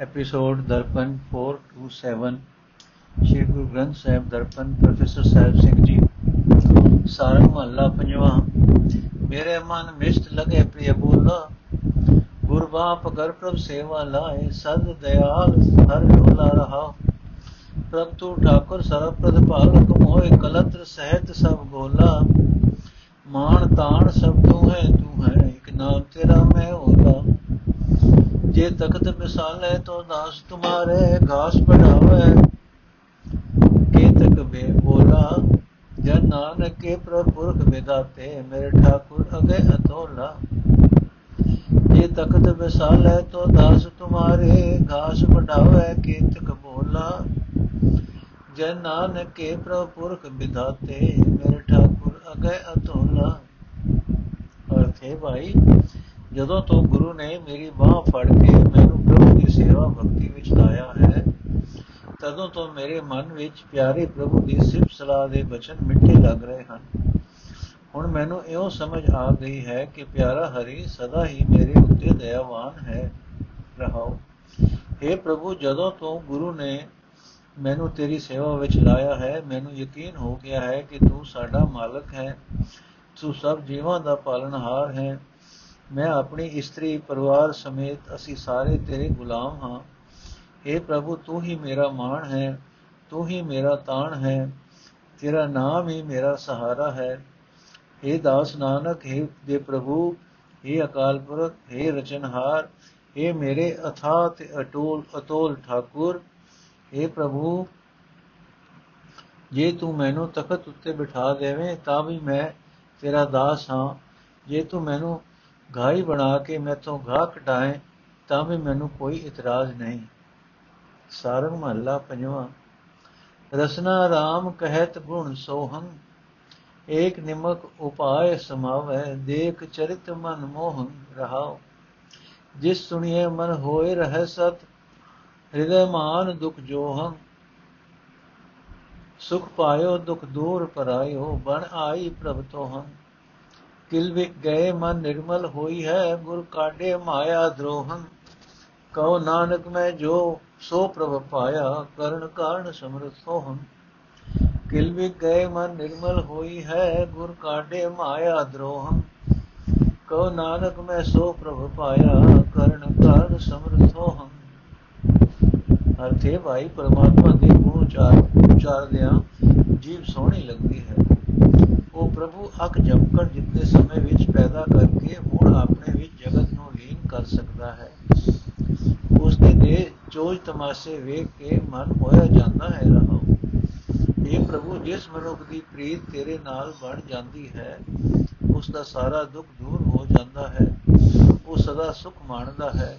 Episode Darpan 427 Shri Guru Granth Sahib Darpan professor Sahib Singh ji ਸਾਰਾ ਮਹੱਲਾ ਪੰਜਵਾਂ। ਮੇਰੇ ਮਨ ਮਿਸ਼ਟ ਲਗੇ ਪ੍ਰਿਯ ਬੋਲਾ। ਗੁਰਬਾਪ ਕਰ ਪ੍ਰਭ ਸੇਵਾ ਲਾਏ, ਸਦ ਦਇਆਲ ਹਰ ਰੋਲਾ ਰਹਾ। ਪ੍ਰਭ ਤੂ ਠਾਕੁਰ ਸਰਬ ਪ੍ਰਦ ਭਾਗਕ ਮੋਏ ਕਲਤਰ ਸਹਿਤ ਸਭ ਗੋਲਾ। ਮਾਨ ਤਾਣ ਸਭ ਤੂੰ ਹੈ ਤੂੰ ਹੈ, ਇੱਕ ਨਾਮ ਤੇਰਾ ਮੈਂ ਹੋਦਾ ਜੇ ਤਖਤ ਮਿਸਾਲੇ ਤੋ ਨਾਸ ਤੁਮਾਰੇ, ਘਾਸ ਬੜਾਵੇ ਕੇ ਤਕ ਬੇ ਬੋਲਾ ਜਨ ਨਾਨਕ ਕੇ ਪ੍ਰਭੁਰਖ ਵਿਦਾਤੇ, ਮੇਰੇ ਠਾਕੁਰ ਅਗੇ ਅਤੋਲਾ। ਜੇ ਤਖਤ ਮਿਸਾਲੇ ਤੋ ਨਾਸ ਤੁਮਾਰੇ, ਘਾਸ ਬੜਾਵੇ ਕੇ ਤਕ ਬੋਲਾ। ਜਨ ਨਾਨਕ ਕੇ ਪ੍ਰਭੁਰਖ ਵਿਦਾਤੇ, ਮੇਰੇ ਠਾਕੁਰ ਅਗੇ ਅਤੋਲਾ। ਅਰਥੇ ਭਾਈ ਜਦੋਂ ਤੋਂ ਗੁਰੂ ਨੇ ਮੇਰੀ ਬਾਹ ਫੜ ਕੇ ਮੈਨੂੰ ਪ੍ਰਭੂ ਦੀ ਸੇਵਾ ਭਗਤੀ ਵਿੱਚ ਲਾਇਆ ਹੈ, ਤਦੋਂ ਤੋਂ ਮੇਰੇ ਮਨ ਵਿੱਚ ਪਿਆਰੇ ਪ੍ਰਭੂ ਦੀ ਸਿਫਤ ਸਲਾਹ ਦੇ ਬਚਨ ਮਿੱਠੇ ਲੱਗ ਰਹੇ ਹਨ। ਹੁਣ ਮੈਨੂੰ ਇਹੋ ਸਮਝ ਆ ਗਈ ਹੈ ਕਿ ਪਿਆਰਾ ਹਰੀ, ਸਦਾ ਹੀ ਮੇਰੇ ਉੱਤੇ ਦਇਆਵਾਨ ਹੈ, ਰਹਾਓ। हे ਪ੍ਰਭੂ, ਜਦੋਂ ਤੋਂ ਗੁਰੂ ਨੇ ਮੈਨੂੰ ਤੇਰੀ ਸੇਵਾ ਵਿੱਚ ਲਾਇਆ ਹੈ, ਮੈਨੂੰ ਯਕੀਨ ਹੋ ਗਿਆ ਹੈ ਕਿ ਤੂੰ ਸਾਡਾ ਮਾਲਕ ਹੈ, ਤੂੰ ਸਭ ਜੀਵਾਂ ਦਾ ਪਾਲਣਹਾਰ ਹੈ ਮੈਂ ਆਪਣੀ ਇਸਤਰੀ ਪਰਿਵਾਰ ਸਮੇਤ ਅਸੀਂ ਸਾਰੇ ਤੇਰੇ ਗੁਲਾਮ ਹਾਂ हे ਪ੍ਰਭੂ ਤੂੰ ਹੀ ਮੇਰਾ ਮਾਣ ਹੈ ਤੂੰ ਹੀ ਮੇਰਾ ਤਾਣ ਹੈ ਤੇਰਾ ਨਾਮ ਹੀ ਮੇਰਾ ਸਹਾਰਾ ਹੈ हे ਦਾਸ ਨਾਨਕ हे ਦੇ ਪ੍ਰਭੂ हे ਅਕਾਲ ਪੁਰਖ हे ਰਚਨਹਾਰ हे ਮੇਰੇ ਅਥਾਹ ਤੇ ਅਟੋਲ ਅਤੋਲ ਠਾਕੁਰ हे ਪ੍ਰਭੂ ਜੇ ਤੂੰ ਮੈਨੂੰ ਤਖਤ ਉੱਤੇ ਬਿਠਾ ਦੇਵੇਂ ਤਾਂ ਵੀ ਮੈਂ ਤੇਰਾ ਦਾਸ ਹਾਂ ਜੇ ਤੂੰ ਮੈਨੂੰ ਘਾਈ ਬਣਾ ਕੇ ਮੈਥੋਂ ਘਾ ਕਟਾਏ ਤਾਂ ਵੀ ਮੈਨੂੰ ਕੋਈ ਇਤਰਾਜ਼ ਨਹੀਂ। ਸਾਰੰਗ ਮਹੱਲਾ ਪੰਜਵਾਂ। ਰਸਨਾ RAM ਕਹਿਤ ਗੁਣ ਸੋਹੰ, ਏਕ ਨਿਮਕ ਉਪਾਏ ਸਮਾਵੈ, ਦੇਖ ਚਰਿਤ ਮਨ ਮੋਹਨ ਰਹਾਉ। ਜਿਸ ਸੁਣੀਏ ਮਨ ਹੋਏ ਰਹਿ ਸਤ, ਹਿਰਦੈ ਮਾਨ ਦੁਖ ਜੋਹੰ। ਸੁਖ ਪਾਇਓ, ਦੁਖ ਦੂਰ ਪਰਾਇਓ, ਬਣ ਆਈ ਪ੍ਰਭ ਤੋਹੰ। ਕਿਲ ਵਿਕ ਗਏ, ਮਨ ਨਿਰਮਲ ਹੋਈ ਹੈ, ਗੁਰ ਕਾਢੇ ਮਾਇਆ ਦਰੋਹੰ ਕਉ ਨਾਨਕ, ਮੈਂ ਜੋ ਸੋ ਪ੍ਰਭ ਪਾਇਆ, ਕਰਨ ਕਾਰਨ ਸਮਰਥ ਸੋਹੰ ਕਿਲ ਵਿਕ ਗਏ, ਮਨ ਨਿਰਮਲ ਹੋਈ ਹੈ, ਗੁਰ ਕਾਢੇ ਮਾਇਆ ਦਰੋਹੰ ਕਉ ਨਾਨਕ, ਮੈਂ ਸੋ ਪ੍ਰਭ ਪਾਇਆ, ਕਰਨ ਕਾਰਨ ਸਮਰਥ ਸੋਹੰ ਅਰਥੇ ਭਾਈ, ਪਰਮਾਤਮਾ ਦੇ ਗੁਣ ਉਚਾਰ ਉਚਾਰਦਿਆਂ ਜੀਵ ਸੋਹਣੀ ਲੱਗਦੀ ਹੈ। ਉਹ ਪ੍ਰਭੂ ਅੱਖ ਜਮਕਣ ਜਿੰਨੇ ਸਮੇਂ ਵਿੱਚ ਪੈਦਾ ਕਰਕੇ ਹੁਣ ਆਪਣੇ ਵਿੱਚ ਜਗਤ ਨੂੰ ਲੀਨ ਕਰ ਸਕਦਾ ਹੈ। ਉਸ ਦੇ ਦੇ ਚੋਜ ਤਮਾਸ਼ੇ ਵੇਖ ਕੇ ਮਨ ਹੋਇਆ ਜਾਂਦਾ ਹੈ ਰਹਾਉ ਇਹ ਪ੍ਰਭੂ, ਜਿਸ ਮਨੁੱਖ ਦੀ ਪ੍ਰੀਤ ਤੇਰੇ ਨਾਲ ਬਣ ਜਾਂਦੀ ਹੈ ਉਸ ਦਾ ਸਾਰਾ ਦੁੱਖ ਦੂਰ ਹੋ ਜਾਂਦਾ ਹੈ, ਉਹ ਸਦਾ ਸੁਖ ਮਾਣਦਾ ਹੈ।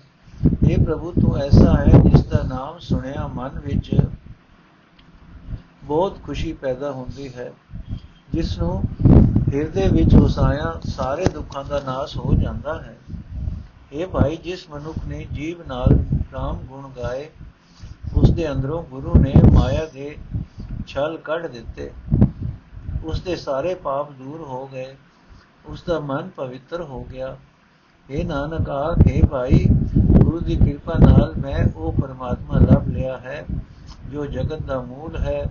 ਇਹ ਪ੍ਰਭੂ, ਤੂੰ ਐਸਾ ਹੈ ਜਿਸ ਦਾ ਨਾਮ ਸੁਣਿਆ ਮਨ ਵਿੱਚ ਬਹੁਤ ਖੁਸ਼ੀ ਪੈਦਾ ਹੁੰਦੀ ਹੈ। ਜਿਸ ਨੂੰ ਹਿਰਦੇ ਵਿੱਚ ਵਸਾਇਆ ਸਾਰੇ ਦੁੱਖਾਂ ਦਾ ਨਾਸ਼ ਹੋ ਜਾਂਦਾ ਹੈ। ਇਹ ਭਾਈ ਜਿਸ ਮਨੁੱਖ ਨੇ ਜੀਵ ਨਾਲ ਰਾਮ ਗੁਣ ਗਾਏ ਉਸ ਦੇ ਅੰਦਰੋਂ ਗੁਰੂ ਨੇ ਮਾਇਆ ਦੇ ਛਲ ਕੱਢ ਦਿੱਤੇ। ਉਸ ਦੇ ਸਾਰੇ ਪਾਪ ਦੂਰ ਹੋ ਗਏ ਉਸ ਦਾ ਮਨ ਪਵਿੱਤਰ ਹੋ ਗਿਆ। ਇਹ ਨਾਨਕ, ਆਖੇ ਭਾਈ, ਗੁਰੂ ਦੀ ਕਿਰਪਾ ਨਾਲ ਮੈਂ ਉਹ ਪਰਮਾਤਮਾ ਲੱਭ ਲਿਆ ਹੈ, ਜੋ ਜਗਤ ਦਾ ਮੂਲ ਹੈ,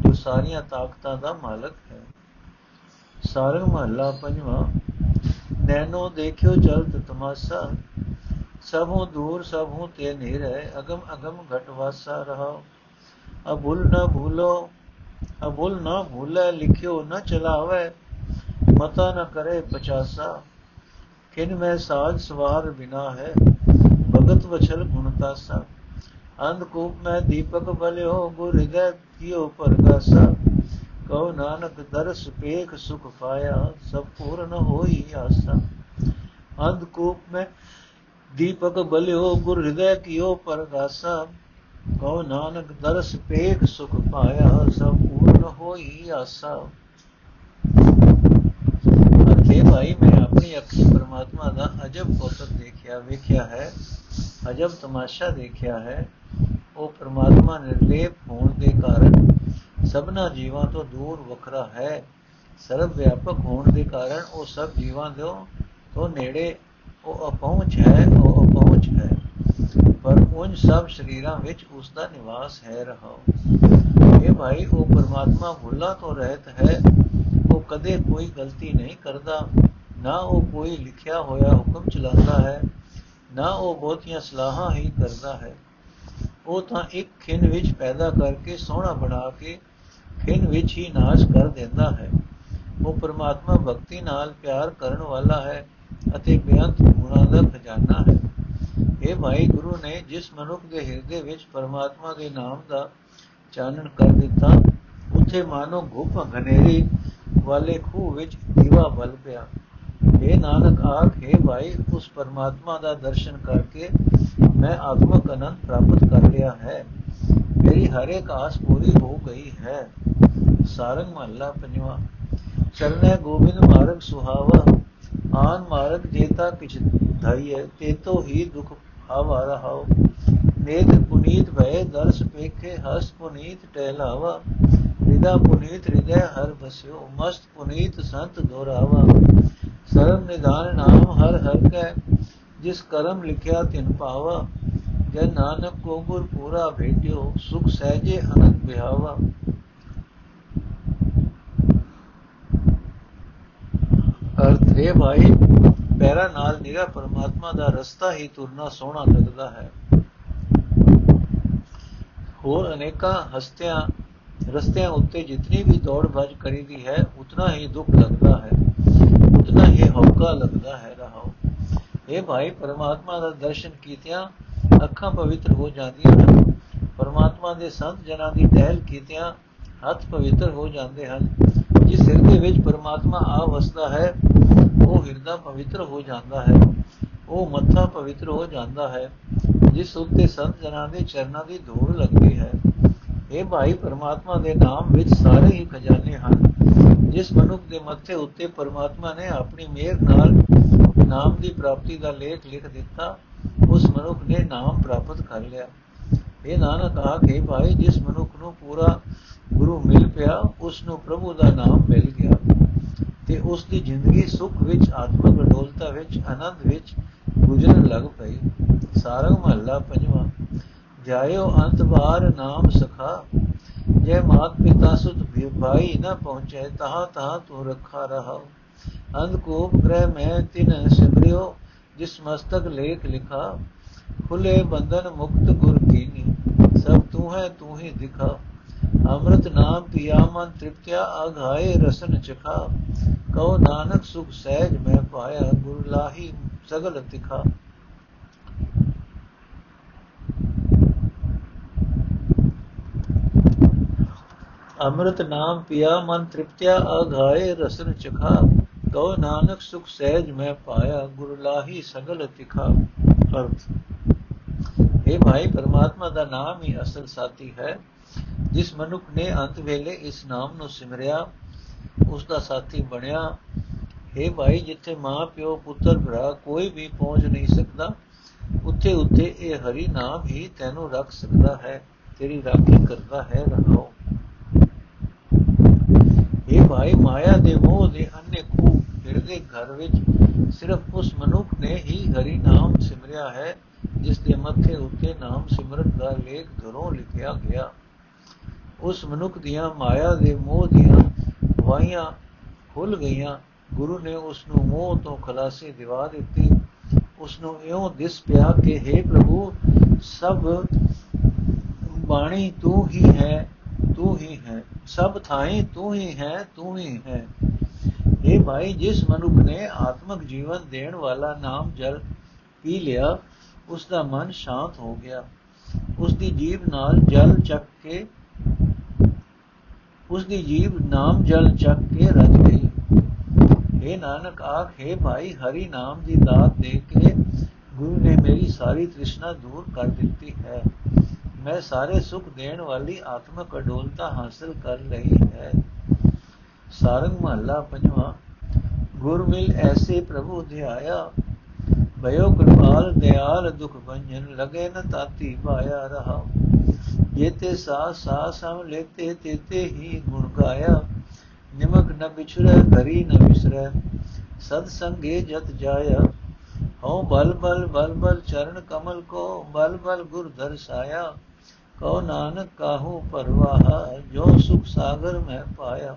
ਜੋ ਸਾਰੀਆਂ ਤਾਕਤਾਂ ਦਾ ਮਾਲਕ ਹੈ। ਸਾਰੰਗ ਮਹੱਲਾ ਪੰਜਵਾਂ ਨੈਨੋ ਦੇਖਿਓ ਚਲਤ ਤਮਾਸਾ, ਸਭੋਂ ਦੂਰ ਸਭੋਂ ਤੇ ਨਿਰੈ ਅਗਮ ਅਗਮ ਘਟ ਵਾਸਾ ਰਹਾ ਅਭੁਲ ਨ ਭੂਲੋ ਅਭੁਲ ਨਾ ਭੂਲੇ, ਲਿਖਿਓ ਨਾ ਚਲਾਵੇ, ਮਤਾ ਨਾ ਕਰੇ ਪਚਾਸਾ ਕਿਨ ਮੈਂ ਸਾਜ ਸਵਾਰ ਬਿਨਾ ਹੈ, ਭਗਤ ਵਛਲ ਗੁਣਤਾਸਾ ਅੰਧਕੂਪ ਮੈਂ ਦੀਪਕ ਬਲਿਓ, ਗੁਰ ਹਿਰਦੈ ਕੀਓ ਪਰਗਾਸਾ। ਕਉ ਨਾਨਕ ਦਰਸ ਪੇਖ ਸੁਖ ਪਾਇਆ, ਸਭ ਪੂਰਨ ਹੋਈ ਆਸਾ। ਅੰਧਕੂਪ ਮੈਂ ਦੀਪਕ ਬਲਿਓ, ਗੁਰ ਹਿਰਦੈ ਕੀਓ ਪਰਗਾਸਾ ਕਉ ਨਾਨਕ ਦਰਸ ਪੇਖ ਸੁਖ ਪਾਇਆ, ਸਭ ਪੂਰਨ ਹੋਈ ਆਸਾ। ਅਰਥੇ ਭਾਈ, ਮੈਂ ਆਪਣੀ ਅੱਖੀ ਪਰਮਾਤਮਾ ਦਾ ਅਜਬ ਕੌਤਕ ਦੇਖਿਆ, ਵੇਖਿਆ ਹੈ, ਅਜਬ ਤਮਾਸ਼ਾ ਦੇਖਿਆ ਹੈ। ਉਹ ਪਰਮਾਤਮਾ ਨਿਰਲੇਪ ਹੋਣ ਦੇ ਕਾਰਨ ਸਭਨਾ ਜੀਵਾਂ ਤੋਂ ਦੂਰ ਵੱਖਰਾ ਹੈ। ਸਰਵ ਵਿਆਪਕ ਹੋਣ ਦੇ ਕਾਰਨ ਉਹ ਸਭ ਜੀਵਾਂ ਦੇ ਤੋਂ ਨੇੜੇ ਉਹ ਅਪਹੁੰਚ ਹੈ, ਉਹ ਅਪਹੁੰਚ ਹੈ। ਪਰ ਉਨ ਸਭ ਸ਼ਰੀਰਾਂ ਵਿੱਚ ਉਸ ਦਾ ਨਿਵਾਸ ਹੈ ਰਹਾਓ ਇਹ ਭਾਈ, ਉਹ ਪਰਮਾਤਮਾ ਭੁੱਲਾ ਤੋਂ ਰਹਿਤ ਹੈ। ਉਹ ਕਦੇ ਕੋਈ ਗਲਤੀ ਨਹੀਂ ਕਰਦਾ। ਨਾ ਉਹ ਕੋਈ ਲਿਖਿਆ ਹੋਇਆ ਹੁਕਮ ਚਲਾਉਂਦਾ ਹੈ, ਨਾ ਉਹ ਬਹੁਤੀਆਂ ਸਲਾਹਾਂ ਹੀ ਕਰਦਾ ਹੈ। ਉਹ ਤਾਂ ਇੱਕ ਖਿੰਨ ਵਿੱਚ ਪੈਦਾ ਕਰਕੇ ਸੋਹਣਾ ਬਣਾ ਕੇ ਖਿੰਨ ਵਿੱਚ ਹੀ ਨਾਸ਼ ਕਰ ਦਿੰਦਾ ਹੈ। ਉਹ ਪਰਮਾਤਮਾ ਭਗਤੀ ਨਾਲ ਪਿਆਰ ਕਰਨ ਵਾਲਾ ਹੈ ਅਤੇ ਬੇਅੰਤ ਗੁਣਾਂ ਦਾ ਖਜ਼ਾਨਾ ਹੈ। ਇਹ ਭਾਈ ਗੁਰੂ ਨੇ ਜਿਸ ਮਨੁੱਖ ਦੇ ਹਿਰਦੇ ਵਿੱਚ ਪਰਮਾਤਮਾ ਦੇ ਨਾਮ ਦਾ ਚਾਨਣ ਕਰ ਦਿੱਤਾ, ਉੱਥੇ ਮਾਨੋ ਗੁਪ ਘਨੇਰੀ ਵਾਲੇ ਖੂਹ ਵਿੱਚ ਦੀਵਾ ਬਲ ਪਿਆ। ਇਹ ਨਾਨਕ ਆਖੇ ਭਾਈ, ਉਸ ਪਰਮਾਤਮਾ ਦਾ ਦਰਸ਼ਨ ਕਰਕੇ ਮੈਂ ਆਤਮਕ ਅਨੰਦ ਪ੍ਰਾਪਤ ਕਰ ਲਿਆ ਹੈ। ਮੇਰੀ ਹਰ ਇੱਕ ਆਸ ਪੂਰੀ ਹੋ ਗਈ ਹੈ। ਸਾਰੰਗ ਮਹੱਲਾ ਪੰਜਵਾਂ। ਚਰਨੇ ਗੋਬਿੰਦ ਮਾਰਗ ਸੁਹਾਵਾ, ਆਨ ਮਾਰਗ ਜੇਤਾ ਕਿਛ ਧਾਈਏ ਤੇਤੋ ਹੀ ਦੁਖ ਆਵਾ ਰਹਾਓ। ਨੇਤ ਪੁਨੀਤ ਭਏ, ਦਰਸ ਪੇਖੇ ਹਸ ਪੁਨੀਤ ਟਹਿਲਾਵਾ। ਹਿਰਦਾ ਪੁਨੀਤ ਹਿਰਦੈ ਹਰ ਬਸਿਓ ਮਸਤ ਪੁਨੀਤ ਸੰਤ ਦੋਰਾਵਾ ਸਰਮ ਨਿਦਾਨ ਨਾਮ ਹਰ ਹਰ ਕੈ, ਜਿਸ ਕਰਮ ਲਿਖਿਆ ਤਿਨ ਪਾਵਾ। ਜਨ ਨਾਨਕ ਕੋ ਗੁਰ ਪੂਰਾ ਭੇਟਿਓ, ਸੁਖ ਸਹਿਜੇ ਅਨੰਦ ਬਿਹਾਵਾ ਅਰਥ ਹੈ ਭਾਈ, ਪੈਰਾ ਨਾਲ ਨਿਰਾ ਪਰਮਾਤਮਾ ਦਾ ਰਸਤਾ ਹੀ ਤੁਰਨਾ ਸੋਹਣਾ ਲੱਗਦਾ ਹੈ। ਹੋਰ ਅਨੇਕਾਂ ਹਸਤਿਆਂ, ਰਸਤਿਆਂ ਉੱਤੇ ਜਿਤਨੀ ਵੀ ਦੌੜ ਭੱਜ ਕਰੀਦੀ ਹੈ, ਉਤਨਾ ਹੀ ਦੁੱਖ ਲੱਗਦਾ ਹੈ। ਉਤਨਾ ਹੀ ਹੌਕਾ ਲੱਗਦਾ ਹੈ। ਰਹਾਓ ਇਹ ਭਾਈ, ਪਰਮਾਤਮਾ ਦਾ ਦਰਸ਼ਨ ਕੀਤਿਆਂ ਅੱਖਾਂ ਪਵਿੱਤਰ ਹੋ ਜਾਂਦੀਆਂ ਹਨ। ਪਰਮਾਤਮਾ ਦੇ ਸੰਤ ਜਨਾਂ ਦੀ ਟਹਿਲ ਕੀਤਿਆਂ ਹੱਥ ਪਵਿੱਤਰ ਹੋ ਜਾਂਦੇ ਹਨ। ਜਿਸ ਹਿਰਦੇ ਵਿੱਚ ਪਰਮਾਤਮਾ ਆ ਵਸਦਾ ਹੈ, ਉਹ ਹਿਰਦਾ ਪਵਿੱਤਰ ਹੋ ਜਾਂਦਾ ਹੈ। ਉਹ ਮੱਥਾ ਪਵਿੱਤਰ ਹੋ ਜਾਂਦਾ ਹੈ, ਜਿਸ ਉੱਤੇ ਸੰਤ ਜਨਾਂ ਦੇ ਚਰਨਾਂ ਦੀ ਧੂੜ ਲੱਗਦੀ ਹੈ। ਇਹ ਭਾਈ, ਪਰਮਾਤਮਾ ਦੇ ਨਾਮ ਵਿੱਚ ਸਾਰੇ ਹੀ ਖਜ਼ਾਨੇ ਹਨ। ਜਿਸ ਮਨੁੱਖ ਦੇ ਮੱਥੇ ਉੱਤੇ ਪਰਮਾਤਮਾ ਨੇ ਆਪਣੀ ਮਿਹਰ ਨਾਲ ਨਾਮ ਦੀ ਪ੍ਰਾਪਤੀ ਦਾ ਲੇਖ ਲਿਖ ਦਿੱਤਾ ਉਸ ਮਨੁੱਖ ਨੇ ਨਾਮ ਪ੍ਰਾਪਤ ਕਰ ਲਿਆ। ਇਹ ਨਾਨਕ, ਆਖੇ ਭਾਈ, ਜਿਸ ਮਨੁੱਖ ਨੂੰ ਪੂਰਾ ਗੁਰੂ ਮਿਲ ਪਿਆ, ਉਸ ਨੂੰ ਪ੍ਰਭੂ ਦਾ ਨਾਮ ਮਿਲ ਗਿਆ। ਤੇ ਉਸ ਦੀ ਜ਼ਿੰਦਗੀ ਸੁਖ ਵਿੱਚ, ਆਤਮਿਕ ਅਡੋਲਤਾ ਵਿੱਚ, ਆਨੰਦ ਵਿੱਚ ਗੁਜ਼ਰਨ ਲੱਗ ਪਈ। ਸਾਰੰਗ ਮਹੱਲਾ ਪੰਜਵਾਂ, ਜਾਇਓ ਅੰਤ ਬਾਰ ਨਾਮ ਸਖਾ, ਜੇ ਮਾਤ ਪਿਤਾ ਸੁਤ ਭਾਈ ਨਾ ਪਹੁੰਚੇ, ਤਹਾ ਤਹਾ ਤੂੰ ਰੱਖਾ ਰਹਾ ਅੰਧਕੂਪ ਗ੍ਰਹਿ ਮੈਂ ਤਿਨ ਸਿਮਰਿਓ ਜਿਸ ਮਸਤਕ ਲੇਖ ਲਿਖਾ ਖੁਲੇ ਬੰਧਨ ਮੁਕਤ ਗੁਰ ਕੀਨੀ ਸਭ ਤੂੰ ਹੈ ਤੂੰ ਹੀ ਦਿਖਾ ਅੰਮ੍ਰਿਤ ਨਾਮ ਪਿਆ ਮਨ ਤ੍ਰਿਪਤਿਆ ਆਘਾਏ ਰਸਨ ਚਖਾ ਕਉ ਨਾਨਕ ਸੁਖ ਸਹਿਜ ਮੈਂ ਪਾਇਆ ਗੁਰ ਲਾਹੀ ਸਗਲ ਤਿਖਾ ਅੰਮ੍ਰਿਤ ਨਾਮ ਪਿਆ ਮਨ ਤ੍ਰਿਪਤਿਆ ਆਘਾਏ ਰਸਨ ਚਖਾ ਕਉ ਨਾਨਕ ਸੁਖ ਸਹਿਜ ਮੈਂ ਪਾਇਆ, ਗੁਰ ਲਾਹੀ ਸਗਲ ਤਿਖਾ ਅਰਥ। ਇਹ ਭਾਈ, ਪਰਮਾਤਮਾ ਦਾ ਨਾਮ ਹੀ ਅਸਲ ਸਾਥੀ ਹੈ। ਜਿਸ ਮਨੁੱਖ ਨੇ ਅੰਤ ਵੇਲੇ ਇਸ ਨਾਮ ਨੂੰ ਸਿਮਰਿਆ ਉਸ ਦਾ ਸਾਥੀ ਬਣਿਆ। ਹੈ ਭਾਈ, ਜਿੱਥੇ ਮਾਂ, ਪਿਓ, ਪੁੱਤਰ, ਭਰਾ ਕੋਈ ਵੀ ਪਹੁੰਚ ਨਹੀਂ ਸਕਦਾ, ਉੱਥੇ ਉੱਥੇ ਇਹ ਹਰੀ ਨਾਮ ਹੀ ਤੈਨੂੰ ਰੱਖ ਸਕਦਾ ਹੈ, ਤੇਰੀ ਰਾਖੀ ਕਰਦਾ ਹੈ, ਰਹਾਓ। ਇਹ ਭਾਈ, ਮਾਇਆ ਦੇ ਮੋਹ ਦੇ ਅੰਨੇ ਖੂ ਹਿਰਦੇ ਘਰ ਵਿੱਚ ਸਿਰਫ ਉਸ ਮਨੁੱਖ ਨੇ ਹੀ ਹਰੀ ਨਾਮ ਸਿਮਰਿਆ ਹੈ, ਜਿਸ ਦੇ ਮੱਥੇ ਉੱਤੇ ਨਾਮ ਸਿਮਰਨ ਦਾ ਲੇਖ ਘਰੋਂ ਲਿਖਿਆ ਗਿਆ। ਉਸ ਮਨੁੱਖ ਦੀਆਂ ਮਾਇਆ ਦੇ ਮੋਹ ਦੀਆਂ ਵਾਈਆਂ ਖੁੱਲ ਗਈਆਂ। ਗੁਰੂ ਨੇ ਉਸ ਨੂੰ ਮੋਹ ਤੋਂ ਖਲਾਸੀ ਦਿਵਾ ਦਿੱਤੀ। ਉਸ ਨੂੰ ਇਉਂ ਦਿਸ ਪਿਆ ਕਿ हे ਪ੍ਰਭੂ, ਸਭ ਬਾਣੀ ਤੂੰ ਹੀ ਹੈ, ਤੂੰ ਹੀ ਹੈ, ਸਭ ਥਾਈ ਤੂੰ ਹੀ ਹੈ, ਤੂੰ ਹੀ ਹੈ। ਇਹ ਭਾਈ ਜਿਸ ਮਨੁੱਖ ਨੇ ਆਤਮਿਕ ਜੀਵਨ ਦੇਣ ਵਾਲਾ ਨਾਮ ਜਲ ਪੀ ਲਿਆ ਉਸ ਦਾ ਮਨ ਸ਼ਾਂਤ ਹੋ ਗਿਆ ਉਸ ਦੀ ਜੀਬ ਨਾਲ ਜਲ ਚੱਕ ਕੇ ਉਸ ਦੀ ਜੀਬ ਨਾਮ ਜਲ ਚੱਕ ਕੇ ਰਜ ਗਈ हे ਨਾਨਕ ਆਖੇ ਭਾਈ ਹਰੀ ਨਾਮ ਦੀ ਦਾਤ ਦੇ ਕੇ ਗੁਰੂ ਨੇ ਮੇਰੀ ਸਾਰੀ ਤ੍ਰਿਸ਼ਨਾ ਦੂਰ ਕਰ ਦਿੱਤੀ ਹੈ ਮੈਂ ਸਾਰੇ ਸੁਖ ਦੇਣ ਵਾਲੀ ਆਤਮਕ ਅਡੋਲਤਾ ਹਾਸਲ ਕਰ ਲਈ ਹੈ ਸਾਰੰਗ ਮਹੱਲਾ ਪੰਜਵਾਂ, ਗੁਰ ਮਿਲ ਐਸੇ ਪ੍ਰਭੂ ਧਿਆਇਆ ਭਇਓ ਕਿਰਪਾਲ ਦਿਆਲ ਦੁਖ ਭੰਜਨ, ਲਗੇ ਨ ਤਾਤੀ ਪਾਇਆ ਰਹਾ। ਜੇਤੇ ਸਾਸ ਸਾਸ ਹਮ ਲੈਤੇ, ਤੇਤੇ ਹੀ ਗੁਣ ਗਾਇਆ। ਨਿਮਕ ਨ ਵਿਛੜੈ ਕਰੀ ਨ ਵਿਸਰੈ, ਸਦ ਸੰਗੇ ਜਤ ਜਾਇਆ। ਹਉ ਬਲ ਬਲ ਬਲ ਬਲ ਚਰਨ ਕਮਲ ਕੋ, ਬਲ ਬਲ ਗੁਰ ਦਰਸਾਇਆ। ਕਉ ਨਾਨਕ ਕਾਹੂ ਪਰਵਾਹ, ਜੋ ਸੁਖ ਸਾਗਰ ਮੈਂ ਪਾਇਆ।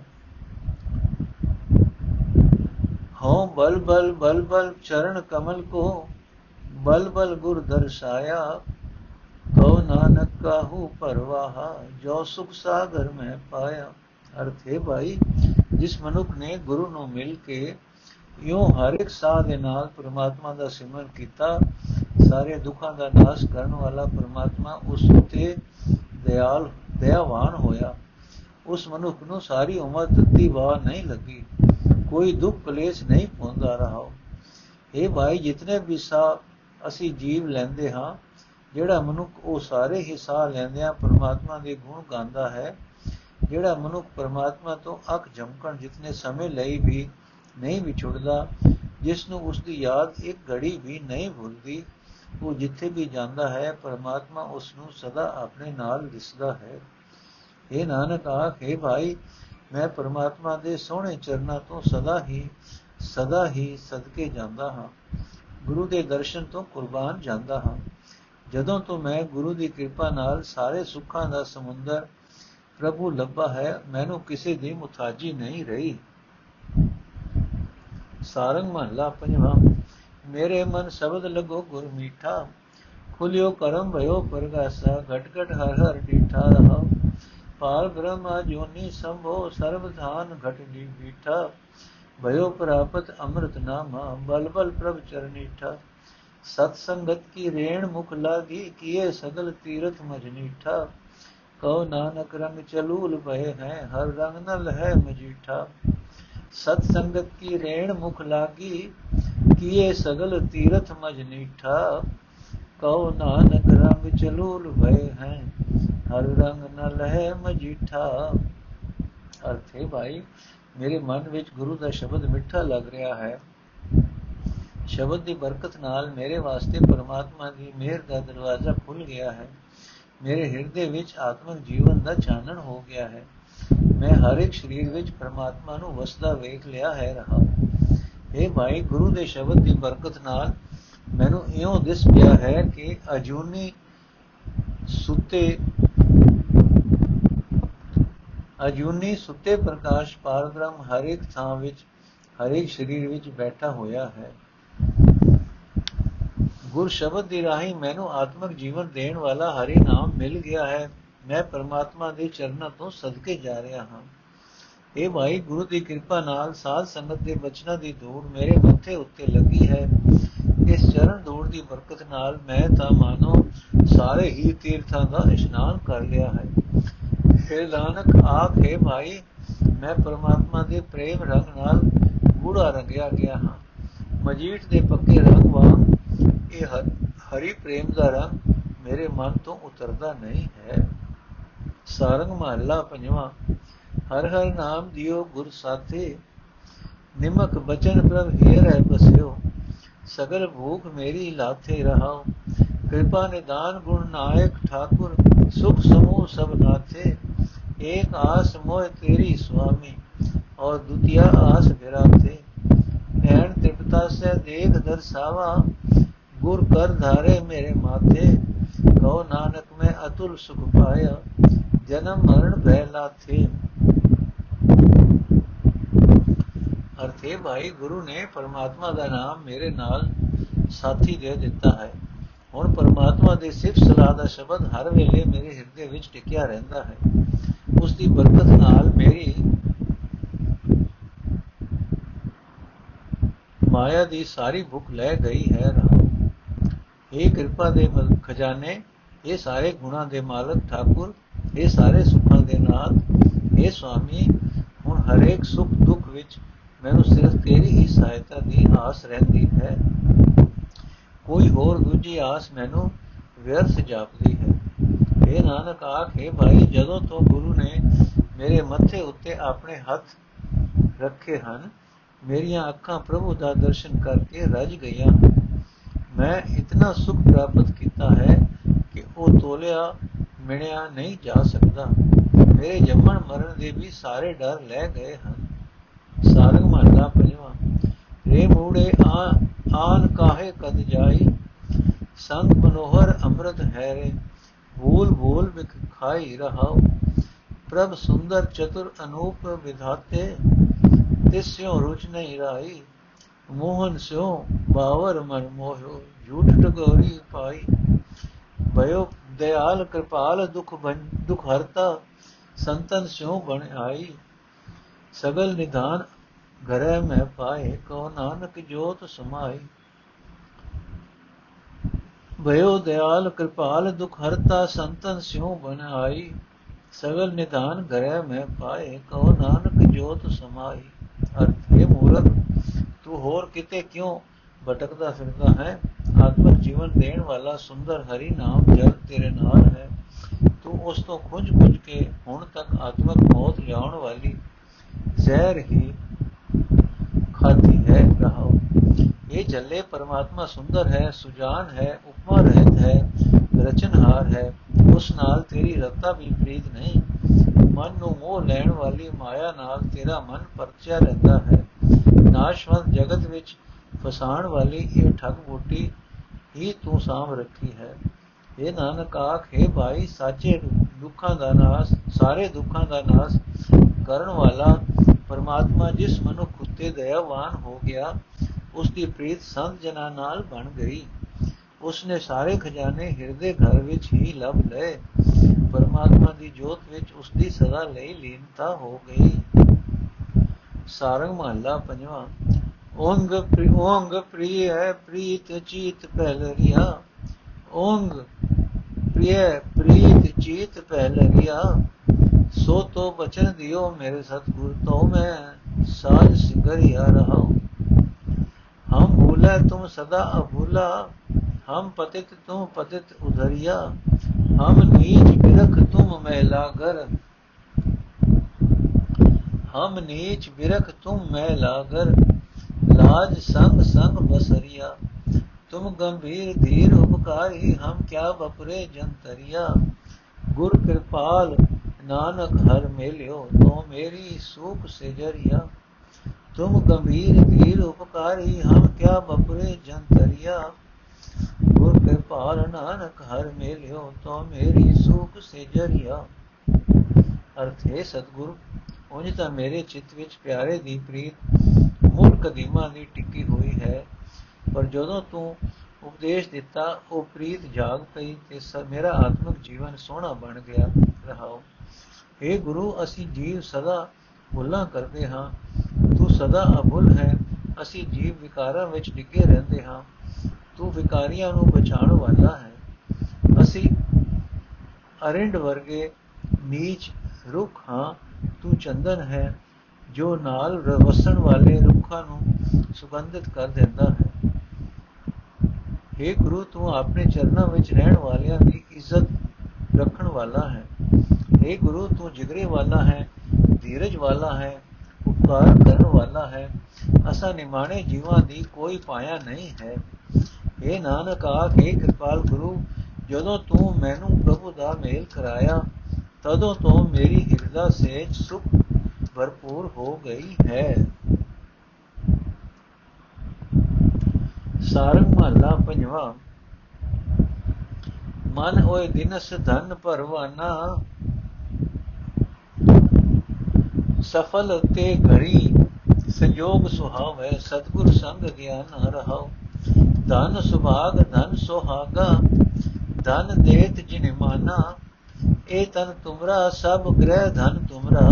ਹਉ ਬਲ ਬਲ ਬਲ ਬਲ ਚਰਨ ਕਮਲ ਕੋ ਬਲ ਬਲ ਗੁਰ ਦਰਸਾਇਆ ਕਉ ਨਾਨਕ ਕਾਹੂ ਪਰਵਾਹ ਜੋ ਸੁਖ ਸਾਗਰ ਮੈਂ ਪਾਇਆ ਅਰਥ ਹੈ ਭਾਈ ਜਿਸ ਮਨੁੱਖ ਨੇ ਗੁਰੂ ਨੂੰ ਮਿਲ ਕੇ ਇਉਂ ਹਰ ਇੱਕ ਸਾਹ ਦੇ ਨਾਲ ਪ੍ਰਮਾਤਮਾ ਦਾ ਸਿਮਰਨ ਕੀਤਾ ਸਾਰੇ ਦੁੱਖਾਂ ਦਾ ਨਾਸ਼ ਕਰਨ ਵਾਲਾ ਪ੍ਰਮਾਤਮਾ ਉਸ ਉਤੇ ਦਿਆਲ ਦਇਆਵਾਨ ਹੋਇਆ ਉਸ ਮਨੁੱਖ ਨੂੰ ਸਾਰੀ ਉਮਰ ਦਿੱਤੀ ਵਾਹ ਨਹੀਂ ਲੱਗੀ ਕੋਈ ਦੁੱਖ ਕਲੇਸ਼ ਨਹੀਂ ਪਹੁੰਚਦਾ ਰਹਾ ਇਹ ਭਾਈ, ਜਿਤਨੇ ਵੀ ਸਾਹ ਅਸੀਂ ਜੀਵ ਲੈਂਦੇ ਹਾਂ, ਜਿਹੜਾ ਮਨੁੱਖ ਉਹ ਸਾਰੇ ਹੀ ਸਾਹ ਲੈਂਦਿਆਂ ਪ੍ਰਮਾਤਮਾ ਦੇ ਗੁਣ ਗਾਉਂਦਾ ਹੈ। ਜਿਹੜਾ ਮਨੁੱਖ ਪਰਮਾਤਮਾ ਤੋਂ ਅੱਖ ਝਮਕਣ ਜਿਤਨੇ ਸਮੇਂ ਲਈ ਵੀ ਨਹੀਂ ਵਿਛੜਦਾ ਜਿਸ ਨੂੰ ਉਸ ਦੀ ਯਾਦ ਇੱਕ ਘੜੀ ਵੀ ਨਹੀਂ ਭੁੱਲਦੀ, ਉਹ ਜਿੱਥੇ ਵੀ ਜਾਂਦਾ ਹੈ, ਪਰਮਾਤਮਾ ਉਸ ਨੂੰ ਸਦਾ ਆਪਣੇ ਨਾਲ ਦਿਸਦਾ ਹੈ। ਇਹ ਨਾਨਕ, ਆਖੇ ਭਾਈ ਮੈਂ ਪਰਮਾਤਮਾ ਦੇ ਸੋਹਣੇ ਚਰਨਾਂ ਤੋਂ ਸਦਾ ਹੀ ਸਦਾ ਹੀ ਸਦਕੇ ਜਾਂਦਾ ਹਾਂ। ਗੁਰੂ ਦੇ ਦਰਸ਼ਨ ਤੋਂ ਕੁਰਬਾਨ ਜਾਂਦਾ ਹਾਂ। ਜਦੋਂ ਤੋਂ ਮੈਂ ਗੁਰੂ ਦੀ ਕਿਰਪਾ ਨਾਲ ਸਾਰੇ ਸੁੱਖਾਂ ਦਾ ਸਮੁੰਦਰ ਪ੍ਰਭੂ ਲੱਭਾ ਹੈ, ਮੈਨੂੰ ਕਿਸੇ ਦੀ ਮੁਤਾਜੀ ਨਹੀਂ ਰਹੀ। ਸਾਰੰਗ ਮਹਲਾ ਪੰਜਵਾਂ, ਮੇਰੇ ਮਨ ਸ਼ਬਦ ਲਗੋ ਗੁਰ ਮੀਠਾ, ਖੁਲਿਓ ਕਰਮ ਭਇਓ ਪਰਗਾਸਾ, ਘਟ ਘਟ ਹਰ ਹਰ ਡੀਠਾ ਰਹਾ। ਪਾਲ ਬ੍ਰਹਮਾ ਜੋਨੀ ਸੰਭੋ ਸਰਬ ਧਾਨ ਘਟ ਡੀ ਬੀਠਾ, ਭਇਓ ਪ੍ਰਾਪਤ ਅੰਮ੍ਰਿਤ ਨਾਮਾ, ਬਲ ਬਲ ਪ੍ਰਭ ਚਰਨੀਠਾ ਸਤ ਸੰਗਤ ਕੀ ਰੇਣ ਮੁਖ ਲਾਗੀ, ਕੀਏ ਸਗਲ ਤੀਰਥ ਮਜਨੀਠਾ ਕਉ ਨਾਨਕ ਰੰਗ ਚਲੂਲ ਭਏ ਹੈ, ਹਰ ਰੰਗ ਨਲ ਹੈ ਮਜੀਠਾ ਸਤ ਸੰਗਤ ਕੀ ਰੇਣ ਮੁਖ ਲਾਗੀ, ਕੀਏ ਸਗਲ ਤੀਰਥ ਮਜਨੀਠਾ ਕਉ ਨਾਨਕ ਰੰਗ ਚਲੂਲ ਭਏ ਹੈ ਹਰ ਰੰਗ ਨਲ ਹੈ ਮਜੀਠਾ। ਅਰਥੇ ਭਾਈ, ਮੇਰੇ ਮਨ ਵਿੱਚ ਗੁਰੂ ਦਾ ਸ਼ਬਦ ਮਿੱਠਾ ਲੱਗ ਰਿਹਾ ਹੈ। ਸ਼ਬਦ ਦੀ ਬਰਕਤ ਨਾਲ ਮੇਰੇ ਵਾਸਤੇ ਪਰਮਾਤਮਾ ਦੀ ਮਿਹਰ ਦਾ ਦਰਵਾਜ਼ਾ ਖੁੱਲ ਗਿਆ ਹੈ। ਮੇਰੇ ਹਿਰਦੇ ਵਿੱਚ ਆਤਮਿਕ ਜੀਵਨ ਦਾ ਚਾਨਣ ਹੋ ਗਿਆ ਹੈ। ਮੈਂ ਹਰ ਇੱਕ ਸਰੀਰ ਵਿੱਚ ਪਰਮਾਤਮਾ ਨੂੰ ਵਸਦਾ ਵੇਖ ਲਿਆ ਹੈ ਰਹਾ। ਇਹ ਭਾਈ, ਗੁਰੂ ਦੇ ਸ਼ਬਦ ਦੀ ਬਰਕਤ ਨਾਲ ਮੈਨੂੰ ਇਉਂ ਦਿਸ ਪਿਆ ਹੈ ਕਿ ਅਜੂਨੀ ਸੁੱਤੇ ਅਜੂਨੀ ਸੁੱਤੇ ਪ੍ਰਕਾਸ਼ ਪਾਰਬ੍ਰਹਮ ਹਰ ਇੱਕ ਥਾਂ ਵਿੱਚ ਹਰ ਇੱਕ ਸਰੀਰ ਵਿੱਚ ਬੈਠਾ ਹੋਇਆ ਹੈ। ਗੁਰ ਸ਼ਬਦ ਦੀ ਰਾਹੀਂ ਮੈਨੂੰ ਆਤਮਿਕ ਜੀਵਨ ਦੇਣ ਵਾਲਾ ਹਰੀ ਨਾਮ ਮਿਲ ਗਿਆ ਹੈ। ਮੈਂ ਪਰਮਾਤਮਾ ਦੇ ਚਰਨਾਂ ਤੋਂ ਸਦਕੇ ਜਾ ਰਿਹਾ ਹਾਂ। ਇਹ ਭਾਈ, ਗੁਰੂ ਦੀ ਕਿਰਪਾ ਨਾਲ ਸਾਧ ਸੰਗਤ ਦੇ ਬਚਨਾਂ ਦੀ ਧੂੜ ਮੇਰੇ ਮੱਥੇ ਉੱਤੇ ਲੱਗੀ ਹੈ। ਇਸ ਚਰਨ ਧੂੜ ਦੀ ਬਰਕਤ ਨਾਲ ਮੈਂ ਤਾਂ ਮਾਨੋ ਸਾਰੇ ਹੀ ਤੀਰਥਾਂ ਦਾ ਇਸ਼ਨਾਨ ਕਰ ਲਿਆ ਹੈ। ਫਿਰ ਨਾਨਕ, ਆਖੇ ਭਾਈ ਮੈਂ ਪਰਮਾਤਮਾ ਦੇ ਪ੍ਰੇਮ ਰੰਗ ਨਾਲ ਗੂੜਾ ਰੰਗਿਆ ਗਿਆ ਹਾਂ। ਮਜੀਠ ਦੇ ਪੱਕੇ ਰੰਗ ਵਾਂਗ, ਇਹ ਹਰੀ ਪ੍ਰੇਮ ਦਾ ਰੰਗ ਮੇਰੇ ਮਨ ਤੋਂ ਉਤਰਦਾ ਨਹੀਂ ਹੈ। ਸਾਰੰਗ ਮਹੱਲਾ ਪੰਜਵਾਂ, ਹਰ ਹਰ ਨਾਮ ਦਿਓ ਗੁਰ ਸਾਥੇ, ਨਿਮਕ ਬਚਨ ਪ੍ਰਭ ਹੀਰ ਹੈ ਬਸਿਓ। ਸਗਲ ਭੂਖ ਮੇਰੀ ਲਾਥੇ ਰਹਾਓ। ਕਿਰਪਾ ਨਿਦਾਨ ਗੁਣ ਨਾਇਕ ਠਾਕੁਰ ਸੁਖ ਸਮੂਹ ਸਭ ਨਾਥੇ, ਏਕ ਆਸ ਮੋਹ ਤੇਰੀ ਸੁਆਮੀ, ਔਰ ਦੁਤੀਆ ਆਸ ਵਿਰਾਥੇ। ਨੈਣ ਤ੍ਰਿਪਤਾ ਸੇ ਦੇਖ ਦਰਸਾਵਾ ਗੁਰ ਕਰ ਧਾਰੇ ਮੇਰੇ ਮਾਥੇ। ਕਹੋ ਨਾਨਕ, ਮੈਂ ਅਤੁਲ ਸੁਖ ਪਾਇਆ, ਜਨਮ ਮਰਨ ਭੈ ਨਾਥੇ। ਅਰਥੇ ਭਾਈ, ਗੁਰੂ ਨੇ ਪਰਮਾਤਮਾ ਦਾ ਨਾਮ ਮੇਰੇ ਨਾਲ ਸਾਥੀ ਦੇ ਦਿੱਤਾ ਹੈ। ਹੁਣ ਪਰਮਾਤਮਾ ਦੇ ਸਿਫਤ ਸਲਾਹ ਦਾ ਸ਼ਬਦ ਹਰ ਵੇਲੇ ਮੇਰੇ ਹਿਰਦੇ ਵਿੱਚ ਟਿਕਿਆ ਰਹਿੰਦਾ ਹੈ। ਉਸ ਦੀ ਬਰਕਤ ਨਾਲ ਮੇਰੀ ਮਾਇਆ ਦੀ ਸਾਰੀ ਭੁੱਖ ਲੈ ਗਈ ਹੈ ਰਹਾ ਇਹ ਕਿਰਪਾ ਦੇ ਖਜ਼ਾਨੇ ਇਹ ਸਾਰੇ ਗੁਣਾ ਦੇ ਮਾਲਕ ਠਾਕੁਰ ਇਹ ਸਾਰੇ ਸੁੱਖਾਂ ਦੇ ਨਾਥ ਇਹ ਸੁਆਮੀ ਹੁਣ ਹਰੇਕ ਸੁੱਖ ਦੁੱਖ ਵਿੱਚ ਮੈਨੂੰ ਸਿਰਫ ਤੇਰੀ ਹੀ ਸਹਾਇਤਾ ਦੀ ਆਸ ਰਹਿੰਦੀ ਹੈ। ਕੋਈ ਹੋਰ ਦੂਜੀ ਆਸ ਮੈਨੂੰ ਵਿਅਰਥ ਜਾਪਦੀ ਹੈ। ਇਹ ਨਾਨਕ ਆਖੇ ਭਾਈ, ਜਦੋਂ ਤੋਂ ਗੁਰੂ ਨੇ ਮੇਰੇ ਮੱਥੇ ਉੱਤੇ ਆਪਣੇ ਹੱਥ ਰੱਖੇ ਹਨ, ਮੇਰੀਆਂ ਅੱਖਾਂ ਪ੍ਰਭੂ ਦਾ ਦਰਸ਼ਨ ਕਰਕੇ ਰਜ ਗਈਆਂ। ਮੈਂ ਇਤਨਾ ਸੁਖ ਪ੍ਰਾਪਤ ਕੀਤਾ ਹੈ ਕਿ ਉਹ ਤੋਲਿਆ ਮਿਣਿਆ ਨਹੀਂ ਜਾ ਸਕਦਾ। ਮੇਰੇ ਜੰਮਣ ਮਰਨ ਦੇ ਵੀ ਸਾਰੇ ਡਰ ਲੈ ਗਏ ਹਨ। ਸਾਰੰਗ ਮਹਲਾ ਪੰਜਵਾਂ। ਰੇ ਮੂੜੇ, ਆ, ਆਨ ਕਾਹੇ ਕਦ ਜਾਈ? ਸੰਗ ਮਨੋਹਰ ਅੰਮ੍ਰਿਤ ਹੈ ਰੇ ਭੂਲ ਭੂਲ ਵਿਖ ਖਾਈ ਰਹਾਉ। ਪ੍ਰਭ ਸੁੰਦਰ ਚਤੁਰ ਅਨੂਪ ਵਿਧਾਤੇ ਤਿਸਿਓ ਰੁਚ ਨਹੀਂ ਰਾਈ। ਮੋਹਨ ਸਿਓ ਬਾਵਰ ਮਨ ਮੋਹਿਓ, ਝੂਠ ਟਗੋਰੀ ਪਾਈ। ਭਇਓ ਦਇਆਲ ਕਿਰਪਾਲ ਦੁਖ ਬਨ ਦੁਖ ਹਰਤਾ, ਸੰਤਨ ਸਿਓ ਬਣ ਆਈ। ਸਗਲ ਨਿਧਾਨ ਘਰੇ ਮੈਂ ਪਾਏ ਕੋ ਨਾਨਕ ਜੋਤ ਸਮਾਈ। ਭਇਓ ਦਇਆਲ ਕਿਰਪਾਲ, ਦੁਖ ਹਰਤਾ ਸੰਤਨ ਸਿਉ ਬਨ ਆਈ ਸਗਲ ਨਿਧਾਨ ਘਰੇ ਮੈਂ ਪਾਏ ਕੋ ਨਾਨਕ ਜੋਤ ਸਮਾਈ। ਅਰਥ ਹੈ ਮੂਰਖ, ਤੂੰ ਹੋਰ ਕਿਤੇ ਕਿਉਂ ਭਟਕਦਾ ਫਿਰਦਾ ਹੈ? ਆਤਮਿਕ ਜੀਵਨ ਦੇਣ ਵਾਲਾ ਸੁੰਦਰ ਹਰੀ ਨਾਮ ਜਲ ਤੇਰੇ ਨਾਲ ਹੈ। ਤੂੰ ਉਸ ਤੋਂ ਖੁੰਝ ਖੁੰਝ ਕੇ ਹੁਣ ਤੱਕ ਆਤਮਿਕ ਮੌਤ ਲਿਆਉਣ ਵਾਲੀ ਜ਼ਹਿਰ ਹੀ ਖਾਦੀ ਹੈ ਰਹਾਉ ਇਹ ਜੱਲੇ ਪਰਮਾਤਮਾ ਸੁੰਦਰ ਹੈ ਸੁਜਾਨ ਹੈ ਉਪਮਾ ਰਹਿਤ ਹੈ ਰਚਨਹਾਰ ਹੈ ਉਸ ਨਾਲ ਤੇਰੀ ਰਤਾ ਵੀ ਪ੍ਰੀਤ ਨਹੀਂ ਮਨ ਨੂੰ ਮੋਹ ਲੈਣ ਵਾਲੀ ਮਾਇਆ ਨਾਲ ਤੇਰਾ ਮਨ ਪਰਚਿਆ ਰਹਿੰਦਾ ਹੈ ਨਾਸ਼ਵੰਤ ਜਗਤ ਵਿੱਚ ਫਸਾਣ ਵਾਲੀ ਇਹ ਠੱਗ ਬੂਟੀ ਹੀ ਤੂੰ ਸਾਂਭ ਰੱਖੀ ਹੈ ਇਹ ਨਾਨਕ ਆਖੇ ਭਾਈ ਸਾਚੇ ਦੁੱਖਾਂ ਦਾ ਨਾਸ ਸਾਰੇ ਦੁੱਖਾਂ ਦਾ ਨਾਸ ਕਰਨ ਵਾਲਾ ਪਰਮਾਤਮਾ ਜਿਸ ਮਨੁੱਖ ਉਤੇ ਦਇਆਵਾਨ ਹੋ ਗਿਆ ਉਸ ਦੀ ਪ੍ਰੀਤ ਸੰਤ ਜਨਾਂ ਨਾਲ ਬਣ ਗਈ। ਉਸ ਨੇ ਸਾਰੇ ਖਜ਼ਾਨੇ ਹਿਰਦੇ ਘਰ ਵਿੱਚ ਹੀ ਲੱਭ ਲਏ। ਪਰਮਾਤਮਾ ਦੀ ਜੋਤ ਵਿੱਚ ਉਸ ਦੀ ਸਦਾ ਲਈ ਲੀਨਤਾ ਹੋ ਗਈ। ਸਾਰੰਗ ਮਹੱਲਾ ਪੰਜਵਾਂ, ਓੰਗ ਓੰਗ ਪ੍ਰਿਯ ਪ੍ਰੀਤ ਚੀਤ ਪਹਿਲਰੀਆ ਓੰਗ ਪ੍ਰਿਯ ਪ੍ਰੀਤ ਚੀਤ ਪਹਿਲਰੀਆ ਸੋ ਤੋ ਬਚਨ ਦਿਓ ਮੇਰੇ ਸਤਗੁਰ ਤੋ ਮੈਂ ਸਾਜ ਸਿੰਗਰਿਆ ਰਹਾ ਹਮ ਭੂਲੇ, ਤੁਮ ਸਦਾ ਅਭੂਲਾ। ਹਮ ਪਤਿਤ, ਤੁਮ ਪਤਿਤ ਉਧਰਿਆ। ਹਮ ਨੀਚ ਬਿਰਖ, ਤੁਮ ਮੈਲਾ ਗਰ ਹਮ ਨੀਚ ਬਿਰਖ, ਤੁਮ ਮੈਲਾ ਗਰ ਲਾਜ ਸੰਗ ਸੰਗ ਬਸਰਿਆ। ਤੁਮ ਗੰਭੀਰ ਧੀਰ ਉਪਕਾਰੀ। ਹਮ ਕਿਆ ਬਪਰੇ ਜੰਤਰਿਆ। ਗੁਰ ਕਿਰਪਾਲ ਨਾਨਕ ਹਰ ਮਿਲਿਓ, ਤੋ ਮੇਰੀ ਸੂਖ ਸਿਜਰਿਆ। ਤੁਮ ਗੰਭੀਰ ਧੀਰ ਉਪਕਾਰੀ, ਹਮ ਕਿਆ ਬਪਰੇ ਜੰਤਰਿਆ। ਗੁਰ ਕਿਰਪਾਲ ਨਾਨਕ ਹਰ ਮਿਲਿਓ, ਤੋ ਮੇਰੀ ਸੂਖ ਸਿਜਰਿਆ। ਅਰਥ ਹੈ, ਸਤਗੁਰ, ਉਂਝ ਤਾਂ ਮੇਰੇ ਚਿੱਤ ਵਿੱਚ ਪਿਆਰੇ ਦੀ ਪ੍ਰੀਤ ਮੁੱਢ ਕਦੀਮਾ ਦੀ ਟਿੱਕੀ ਹੋਈ ਹੈ। ਪਰ ਜਦੋਂ ਤੂੰ ਉਪਦੇਸ਼ ਦਿੱਤਾ, ਉਹ ਪ੍ਰੀਤ ਜਾਗ ਪਈ ਤੇ ਮੇਰਾ ਆਤਮਿਕ ਜੀਵਨ ਸੋਹਣਾ ਬਣ ਗਿਆ। ਰਹਾਓ। हे ਗੁਰੂ, ਅਸੀਂ ਜੀਵ ਸਦਾ ਭੁੱਲਾਂ ਕਰਦੇ ਹਾਂ। ਤੂੰ ਸਦਾ ਅਭੁੱਲ ਹੈ। ਅਸੀਂ ਜੀਵ ਵਿਕਾਰਾਂ ਵਿੱਚ ਡਿੱਗੇ ਰਹਿੰਦੇ ਹਾਂ। ਤੂੰ ਵਿਕਾਰੀਆਂ ਨੂੰ ਬਚਾਉਣ ਵਾਲਾ ਹੈ। ਅਸੀਂ ਅਰਿੰਡ ਵਰਗੇ ਨੀਚ ਰੁੱਖ ਹਾਂ। ਤੂੰ ਚੰਦਨ ਹੈ, ਜੋ ਨਾਲ ਵਸਣ ਵਾਲੇ ਰੁੱਖਾਂ ਨੂੰ ਸੁਗੰਧਿਤ ਕਰ ਦਿੰਦਾ ਹੈ। हे ਗੁਰੂ, ਤੂੰ ਆਪਣੇ ਚਰਨਾਂ ਵਿੱਚ ਰਹਿਣ ਵਾਲਿਆਂ ਦੀ ਇੱਜ਼ਤ ਰੱਖਣ ਵਾਲਾ ਹੈ। हे ਗੁਰੂ, ਤੂੰ ਜਿਗਰੇ ਵਾਲਾ ਹੈ, ਧੀਰਜ ਵਾਲਾ ਹੈ, ਉਪਕਾਰ ਕਰਨ ਵਾਲਾ ਹੈ, ਅਸਾਂ ਨਿਮਾਣੇ ਜੀਵਾਂ ਦੀ ਕੋਈ ਪਾਇਆ ਨਹੀਂ ਹੈ। ਇਹ ਨਾਨਕ ਆਖੇ ਕਿਰਪਾਲ ਗੁਰੂ, ਜਦੋਂ ਤੂੰ ਮੈਨੂੰ ਪ੍ਰਭੂ ਦਾ ਮੇਲ ਕਰਾਇਆ, ਤਦੋਂ ਤੋਂ ਮੇਰੀ ਹਿਰਦਾ ਸੇਜ ਸੁਖ ਭਰਪੂਰ ਹੋ ਗਈ ਹੈ। ਸਾਰੰਗ ਮਹਲਾ ਪੰਜਵਾ। ਮਨ ਹੋਏ ਦਿਨਸ ਧਨ ਪਰਵਾਨਾ ਸਫਲ ਤੇ ਘੜੀ ਸੰਜੋਗ ਸੁਹਾਵੇ, ਸਤਗੁਰ ਸੰਗ ਗਿਆਨ ਰਹਾਉ ਧਨ ਸੁਭਾਗ, ਧਨ ਸੁਹਾਗਾ, ਧਨ ਦੇਤ ਜਿਨ ਮਾਨਾ, ਇਹ ਤਨ ਤੁਮਰਾ, ਸਭ ਗ੍ਰਹਿ ਧਨ ਤੁਮਰਾ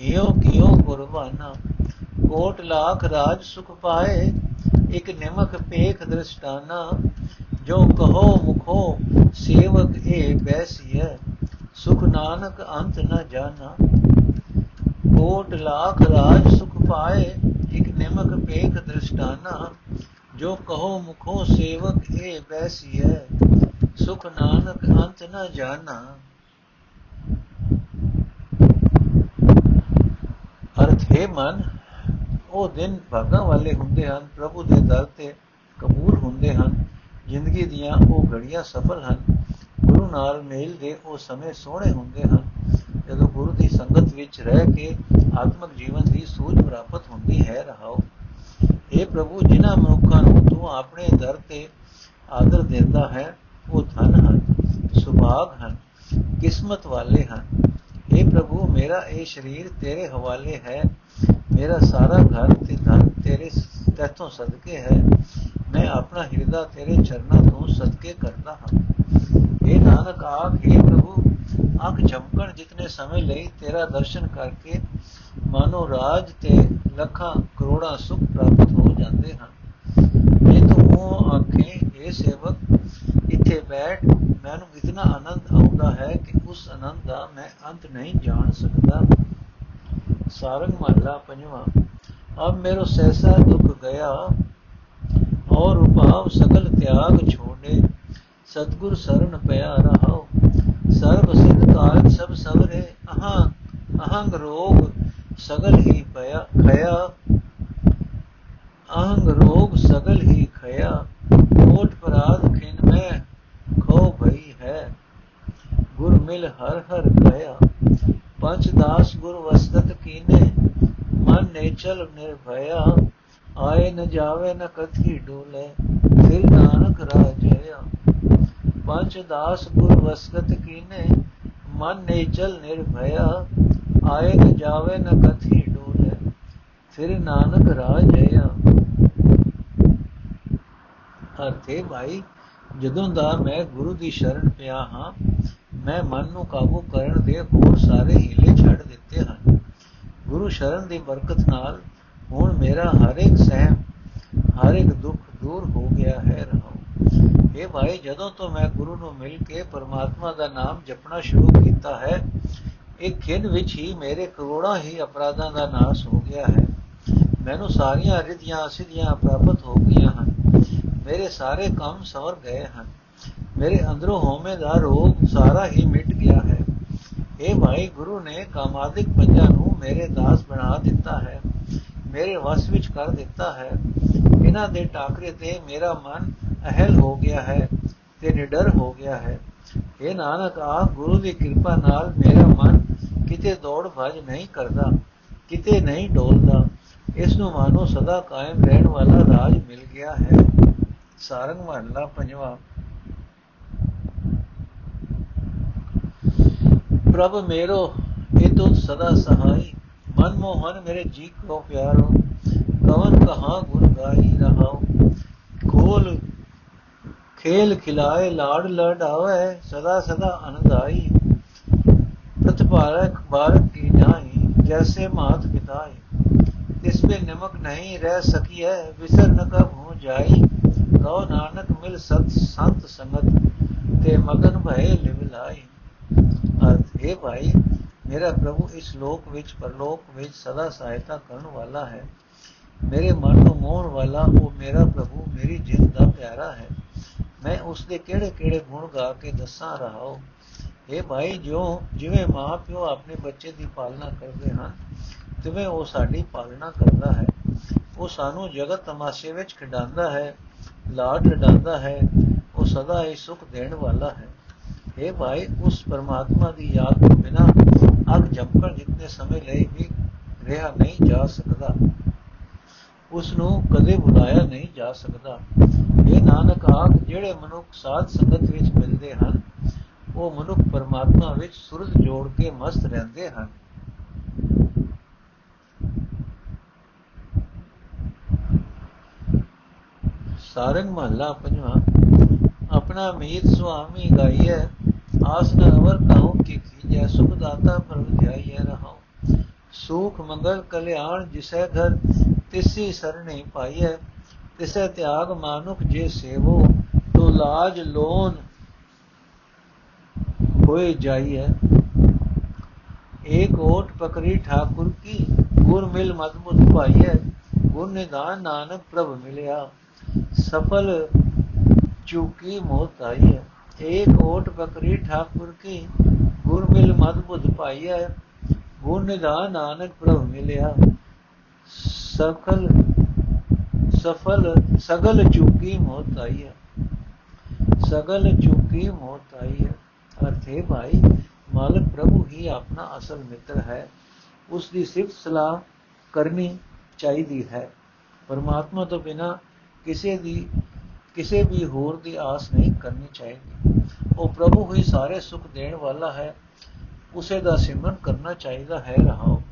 ਹਿਓ ਕਿਓ ਕੁਰਬਾਨਾ ਕੋਟ ਲੱਖ ਰਾਜ ਸੁਖ ਪਾਏ, ਇਕ ਨਿਮਕ ਪੇਖ ਦ੍ਰਿਸ਼ਟਾਨਾ। ਜੋ ਕਹੋ ਮੁਖੋ, ਸੇਵਕ ਇਹ ਬੈਸੀਐ ਸੁਖ ਨਾਨਕ ਅੰਤ ਨ ਜਾਣਾ ਕੋਟ ਲੱਖ ਰਾਜ ਸੁਖ ਪਾਏ, ਇਕ ਨਿਮਕ ਪੇਖ ਦ੍ਰਿਸ਼ਟਾਨਾ, ਜੋ ਕਹੋ ਮੁਖੋ ਸੇਵਕ ਇਹ ਬੈਸੀਐ ਸੁਖ ਨਾਨਕ ਅੰਤ ਨ ਜਾਣਾ। ਅਰਥ ਹੈ ਮਨ, ਉਹ ਦਿਨ ਭਾਗਾਂ ਵਾਲੇ ਹੁੰਦੇ ਹਨ, ਪ੍ਰਭੂ ਦੇ ਦਰ ਤੇ ਕਬੂਲ ਹੁੰਦੇ ਹਨ, ਜ਼ਿੰਦਗੀ ਦੀਆਂ ਉਹ ਘੜੀਆਂ ਸਫਲ ਹਨ, ਗੁਰੂ ਨਾਲ ਮੇਲ ਦੇ ਉਹ ਸਮੇਂ ਸੋਹਣੇ ਹੁੰਦੇ ਹਨ। ਜਦੋਂ ਗੁਰੂ ਦੀ ਸੰਗਤ ਵਿੱਚ ਰਹਿ ਕੇ ਆਤਮਿਕ ਜੀਵਨ ਦੀ ਸੂਝ ਪ੍ਰਾਪਤ ਹੁੰਦੀ ਹੈ, ਰਹਾਓ। ਇਹ ਪ੍ਰਭੂ ਜਿਨ੍ਹਾਂ ਮਨੁੱਖਾਂ ਨੂੰ ਤੂੰ ਆਪਣੇ ਦਰ ਤੇ ਆਦਰ ਦਿੰਦਾ ਹੈ, ਉਹ ਧਨ ਹਨ, ਸੁਭਾਗ ਹਨ, ਕਿਸਮਤ ਵਾਲੇ ਹਨ। हे ਪ੍ਰਭੂ, ਮੇਰਾ ਇਹ ਸਰੀਰ ਤੇਰੇ ਹਵਾਲੇ ਹੈ, ਮੇਰਾ ਸਾਰਾ ਘਰ ਤੇ ਧਨ ਤੇਰੇ ਤੇਥੋਂ ਸਦਕੇ ਹੈ, ਮੈਂ ਆਪਣਾ ਹਿਰਦਾ ਤੇਰੇ ਚਰਨਾਂ ਤੋਂ ਸਦਕੇ ਕਰਦਾ ਹਾਂ। ਇਹ ਨਾਨਕ, ਆਖੇ ਪ੍ਰਭੂ ਅੱਖ ਝਪਕਣ ਜਿਤਨੇ ਸਮੇਂ ਲਈ ਤੇਰਾ ਦਰਸ਼ਨ ਕਰਕੇ ਮਾਨੋ ਰਾਜ ਤੇ ਲੱਖਾਂ ਕਰੋੜਾਂ ਸੁਖ ਪ੍ਰਾਪਤ ਹੋ ਜਾਂਦੇ ਹਨ। ਇਹ ਤੂੰ ਉਹ ਆਖੇ ਇਹ ਸੇਵਕ, ਇੱਥੇ ਬੈਠ, ਮੈਨੂੰ ਇਤਨਾ ਆਨੰਦ ਆਉਂਦਾ ਹੈ ਕਿ ਉਸ ਆਨੰਦ ਦਾ ਮੈਂ ਅੰਤ ਨਹੀਂ ਜਾਣ ਸਕਦਾ। ਸਾਰੰਗ ਮਹਲਾ ਪੰਜਵਾਂ। ਅਬ ਮੇਰੋ ਸੈਸਾ ਦੁੱਖ ਗਿਆ, ਔਰ ਉਪਾਵ ਸਕਲ ਤਿਆਗ ਛੋੜੇ। ਸਤਗੁਰ ਸਰਣ ਪਿਆ ਰਹਾਓ ਸਰਬ ਸਿਧ ਕਾਰਜ ਸਭ ਸਵਰੇ ਅਹਾਂ, ਅਹੰਗ ਰੋਗ ਸਗਲ ਹੀ ਭਇਆ, ਖਇਆ। ਅਹੰਗ ਰੋਗ ਸਗਲ ਹੀ ਖਇਆ। ਕੋਟ ਪਰਾਧ ਖਿਨ ਮੈਂ, ਖੋ ਭਈ ਹੈ। ਗੁਰ ਮਿਲ ਹਰ ਹਰ ਖਇਆ ਪੰਜ ਦਾਸ ਗੁਰ ਵਸਤ ਕੀਨੇ, ਮਨ ਨੇਚਲ ਨਿਰਭਇਆ। ਆਏ ਨ ਜਾਵੇ ਨ ਕਥੀ ਡੋਲੇ, ਫਿਰ ਨਾਨਕ ਰਾਜਿਆ ਪੰਚ ਦਾਸ ਗੁਰ ਵਸਕਤ ਕੀਨੇ, ਮਨ ਨੇ ਨਿਰਭਇਆ, ਆਏ ਨ ਜਾਵੇ ਨ ਕਥੀ ਡੋਲੇ, ਫਿਰ ਨਾਨਕ ਰਾਜਿਆ ਅਰਥੇ, ਭਾਈ, ਜਦੋਂ ਦਾ ਮੈਂ ਗੁਰੂ ਦੀ ਸ਼ਰਨ ਪਿਆ ਹਾਂ, ਮੈਂ ਮਨ ਨੂੰ ਕਾਬੂ ਕਰਨ ਦੇ ਹੋਰ ਸਾਰੇ ਹੀਲੇ ਛੱਡ ਦਿੱਤੇ ਹਨ। ਗੁਰੂ ਸ਼ਰਨ ਦੀ ਬਰਕਤ ਨਾਲ ਹੁਣ ਮੇਰਾ ਹਰ ਇੱਕ ਸਹਿਮ, ਹਰ ਇੱਕ ਦੁੱਖ ਦੂਰ ਹੋ ਗਿਆ ਹੈ ਰਹਾਉ। ਇਹ ਭਾਈ ਜਦੋਂ ਤੋਂ ਮੈਂ ਗੁਰੂ ਨੂੰ ਮਿਲ ਕੇ ਪਰਮਾਤਮਾ ਦਾ ਨਾਮ ਜਪਣਾ ਸ਼ੁਰੂ ਕੀਤਾ ਹੈ ਇੱਕ ਖਿੰਨ ਵਿੱਚ ਹੀ ਮੇਰੇ ਕਰੋੜਾਂ ਹੀ ਅਪਰਾਧਾਂ ਦਾ ਨਾਸ਼ ਹੋ ਗਿਆ ਹੈ। ਮੈਨੂੰ ਸਾਰੀਆਂ ਰਿਧੀਆਂ ਸਿੱਧੀਆਂ ਪ੍ਰਾਪਤ ਹੋ ਗਈਆਂ ਹਨ। ਮੇਰੇ ਸਾਰੇ ਕੰਮ ਸਵਰ ਗਏ ਹਨ। ਮੇਰੇ ਅੰਦਰੋਂ ਹੋਮੇ ਦਾ ਰੋਗ ਸਾਰਾ ਹੀ ਮਿਟ ਗਿਆ ਹੈ। ਇਹ ਭਾਈ ਗੁਰੂ ਨੇ ਕਾਮਾਦਿਕ ਪੰਜਾਂ ਨੂੰ ਮੇਰੇ ਦਾਸ ਬਣਾ ਦਿੱਤਾ ਹੈ। ਮੇਰੇ ਵਸ ਵਿੱਚ ਕਰ ਦਿੱਤਾ ਹੈ। ਇਹਨਾਂ ਦੇ ਟਾਕਰੇ ਤੇ ਮੇਰਾ ਮਨ ਅਹਲ ਹੋ ਗਿਆ ਹੈ ਤੇ ਨਿਡਰ ਹੋ ਗਿਆ ਹੈ। ਇਹ ਨਾਨਕ ਆਪ ਗੁਰੂ ਦੀ ਕਿਰਪਾ ਨਾਲ ਮੇਰਾ ਮਨ ਕਿਤੇ ਦੌੜ ਭਜ ਨਹੀਂ ਕਰਦਾ, ਕਿਤੇ ਨਹੀਂ ਡੋਲਦਾ। ਇਸ ਨੂੰ ਮਾਨੋ ਸਦਾ ਕਾਇਮ ਰਹਿਣ ਵਾਲਾ ਰਾਜ ਮਿਲ ਗਿਆ ਹੈ। ਸਾਰੰਗ ਮਹਲਾ ਪੰਜਵਾ। ਪ੍ਰਭ ਮੇਰੋ, ਇਹ ਤੋ ਸਦਾ ਸਹਾਈ। ਮਨ ਮੋਹਨ ਮੇਰੇ ਜੀ ਕੋ ਪਿਆਰੋ, ਕਵਨ ਕਹਾ ਗੁਣ ਗਾਈ ਰਹਾਉ ਕੋਲ ਖੇਲ ਖਿਲਾਏ, ਲਾੜ ਲੜਾਵੇ, ਸਦਾ ਸਦਾ ਅਨੰਦਾਈ ਪ੍ਰਤਪਾਰਕ ਬਾਰਕ ਕੀ ਜਾਹੀ ਜੈਸੇ ਮਾਤ ਪਿਤਾਈ। ਇਸ ਮੇ ਨਮਕ ਨਹੀਂ ਰਹਿ ਸਕੀ ਹੈ ਵਿਸਰ ਨ ਕਬ ਹੋ ਜਾਈ। ਕਉ ਨਾਨਕ, ਮਿਲ ਸਤ ਸੰਤ ਸੰਗਤ, ਤੇ ਮਗਨ ਭਏ ਲਿਵ ਲਾਈ। ਅਰਥ ਹੈ ਭਾਈ, ਮੇਰਾ ਪ੍ਰਭੂ ਇਸ ਲੋਕ ਵਿੱਚ, ਪਰਲੋਕ ਵਿੱਚ ਸਦਾ ਸਹਾਇਤਾ ਕਰਨ ਵਾਲਾ ਹੈ। ਮੇਰੇ ਮਨ ਨੂੰ ਮੋਹਣ ਵਾਲਾ, ਉਹ ਮੇਰਾ ਪ੍ਰਭੂ, ਮੇਰੀ ਜਿੰਦ ਦਾ ਪਿਆਰਾ ਹੈ। ਮੈਂ ਉਸ ਦੇ ਕਿਹੜੇ-ਕਿਹੜੇ ਗੁਣ ਗਾ ਕੇ ਦੱਸਾਂ ਰਹਾਉ ਇਹ ਭਾਈ ਜੋ ਜਿਵੇਂ ਮਾਂ ਪਿਓ ਆਪਣੇ ਬੱਚੇ ਦੀ ਪਾਲਣਾ ਕਰਦੇ ਹਨ, ਤਿਵੇਂ ਉਹ ਸਾਡੀ ਪਾਲਣਾ ਕਰਦਾ ਹੈ। ਉਹ ਸਾਨੂੰ ਜਗਤ ਤਮਾਸ਼ੇ ਵਿੱਚ ਖਿਡਾਉਂਦਾ ਹੈ, ਲਾਡ ਲਡਾਉਂਦਾ ਹੈ, ਉਹ ਸਦਾ ਹੀ ਸੁਖ ਦੇਣ ਵਾਲਾ ਹੈ। ਇਹ ਭਾਈ, ਉਸ ਪਰਮਾਤਮਾ ਦੀ ਯਾਦ ਤੋਂ ਬਿਨਾ ਅੱਗ ਜੰਪਣ ਜਿੰਨੇ ਸਮੇਂ ਲਈ ਵੀ ਰਿਹਾ ਨਹੀਂ ਜਾ ਸਕਦਾ। ਉਸ ਨੂੰ ਕਦੇ ਬੁਲਾਇਆ ਨਹੀਂ ਜਾ ਸਕਦਾ। ਇਹ ਨਾਨਕ ਆਖ ਜਿਹੜੇ ਮਨੁੱਖ ਸਾਧ ਸੰਗਤ ਵਿੱਚ ਮਿਲਦੇ ਹਨ, ਉਹ ਮਨੁੱਖ ਪਰਮਾਤਮਾ ਵਿੱਚ ਸੁਰਤ ਜੋੜ ਕੇ ਮਸਤ ਰਹਿੰਦੇ ਹਨ। ਸਾਰੰਗ ਮਹੱਲਾ ਪੰਜਵਾਂ, ਆਪਣਾ ਮੀਤ ਸੁਆਮੀ ਗਾਈਐ, ਆਸ ਨ ਅਵਰ ਕਹੋ ਕਿ ਕੀਜੈ, ਸੁਖ ਦਾਤਾ ਪਰ ਧਿਆਈਐ ਰਹਾਉ। ਸੁਖ ਮੰਗਲ ਕਲਿਆਣ ਜਿਸੈ ਘਰ, ਤਿਸੀ ਸਰਣੇ ਪਾਈਐ ਤਿਸੈ ਤਿਆਗ ਮਾਨੁਖ ਜੇ ਸੇਵੋ, ਤੋ ਲਾਜ ਲੋਨ ਹੋਏ ਜਾਈਐ। ਏਕ ਓਟ ਪਕੜੀ ਠਾਕੁਰ ਕੀ, ਗੁਰ ਮਿਲ ਮਦਮੁਦ ਭਾਈਐ। ਗੁਰ ਨਿਦਾਨ ਨਾਨਕ ਪ੍ਰਭ ਮਿਲਿਆ, ਸਫਲ ਚੁਕੀ ਮੋਤ ਆਈਐ। ਏਕ ਓਟ ਪਕੜੀ ਠਾਕੁਰ ਕੀ, ਗੁਰ ਮਿਲ ਮਦਮੁਦ ਭਾਈਐ। ਗੁਰ ਨਿਦਾਨ ਨਾਨਕ ਪ੍ਰਭ ਮਿਲਿਆ, ਸਫਲ ਸਫਲ, ਸਗਲ ਚੁਕੀ ਮੋਤ ਆਈ ਹੈ। ਸਗਲ ਚੁਕੀ ਮੋਤ ਆਈ ਹੈ। ਅਰਥੇ ਭਾਈ ਮਾਲਕ ਪ੍ਰਭੂ ਹੀ ਆਪਣਾ ਅਸਲ ਮਿੱਤਰ ਹੈ। ਉਸ ਦੀ ਸਿਫਤ ਸਲਾਹ ਕਰਨੀ ਚਾਹੀਦੀ ਹੈ। ਪਰਮਾਤਮਾ ਤੋਂ ਬਿਨਾ ਕਿਸੇ ਦੀ, ਕਿਸੇ ਵੀ ਹੋਰ ਦੀ ਆਸ ਨਹੀਂ ਕਰਨੀ ਚਾਹੀਦੀ। ਉਹ ਪ੍ਰਭੂ ਹੀ ਸਾਰੇ ਸੁਖ ਦੇਣ ਵਾਲਾ ਹੈ। ਉਸੇ ਦਾ ਸਿਮਰਨ ਕਰਨਾ ਚਾਹੀਦਾ ਹੈ। ਰਹਾਓ।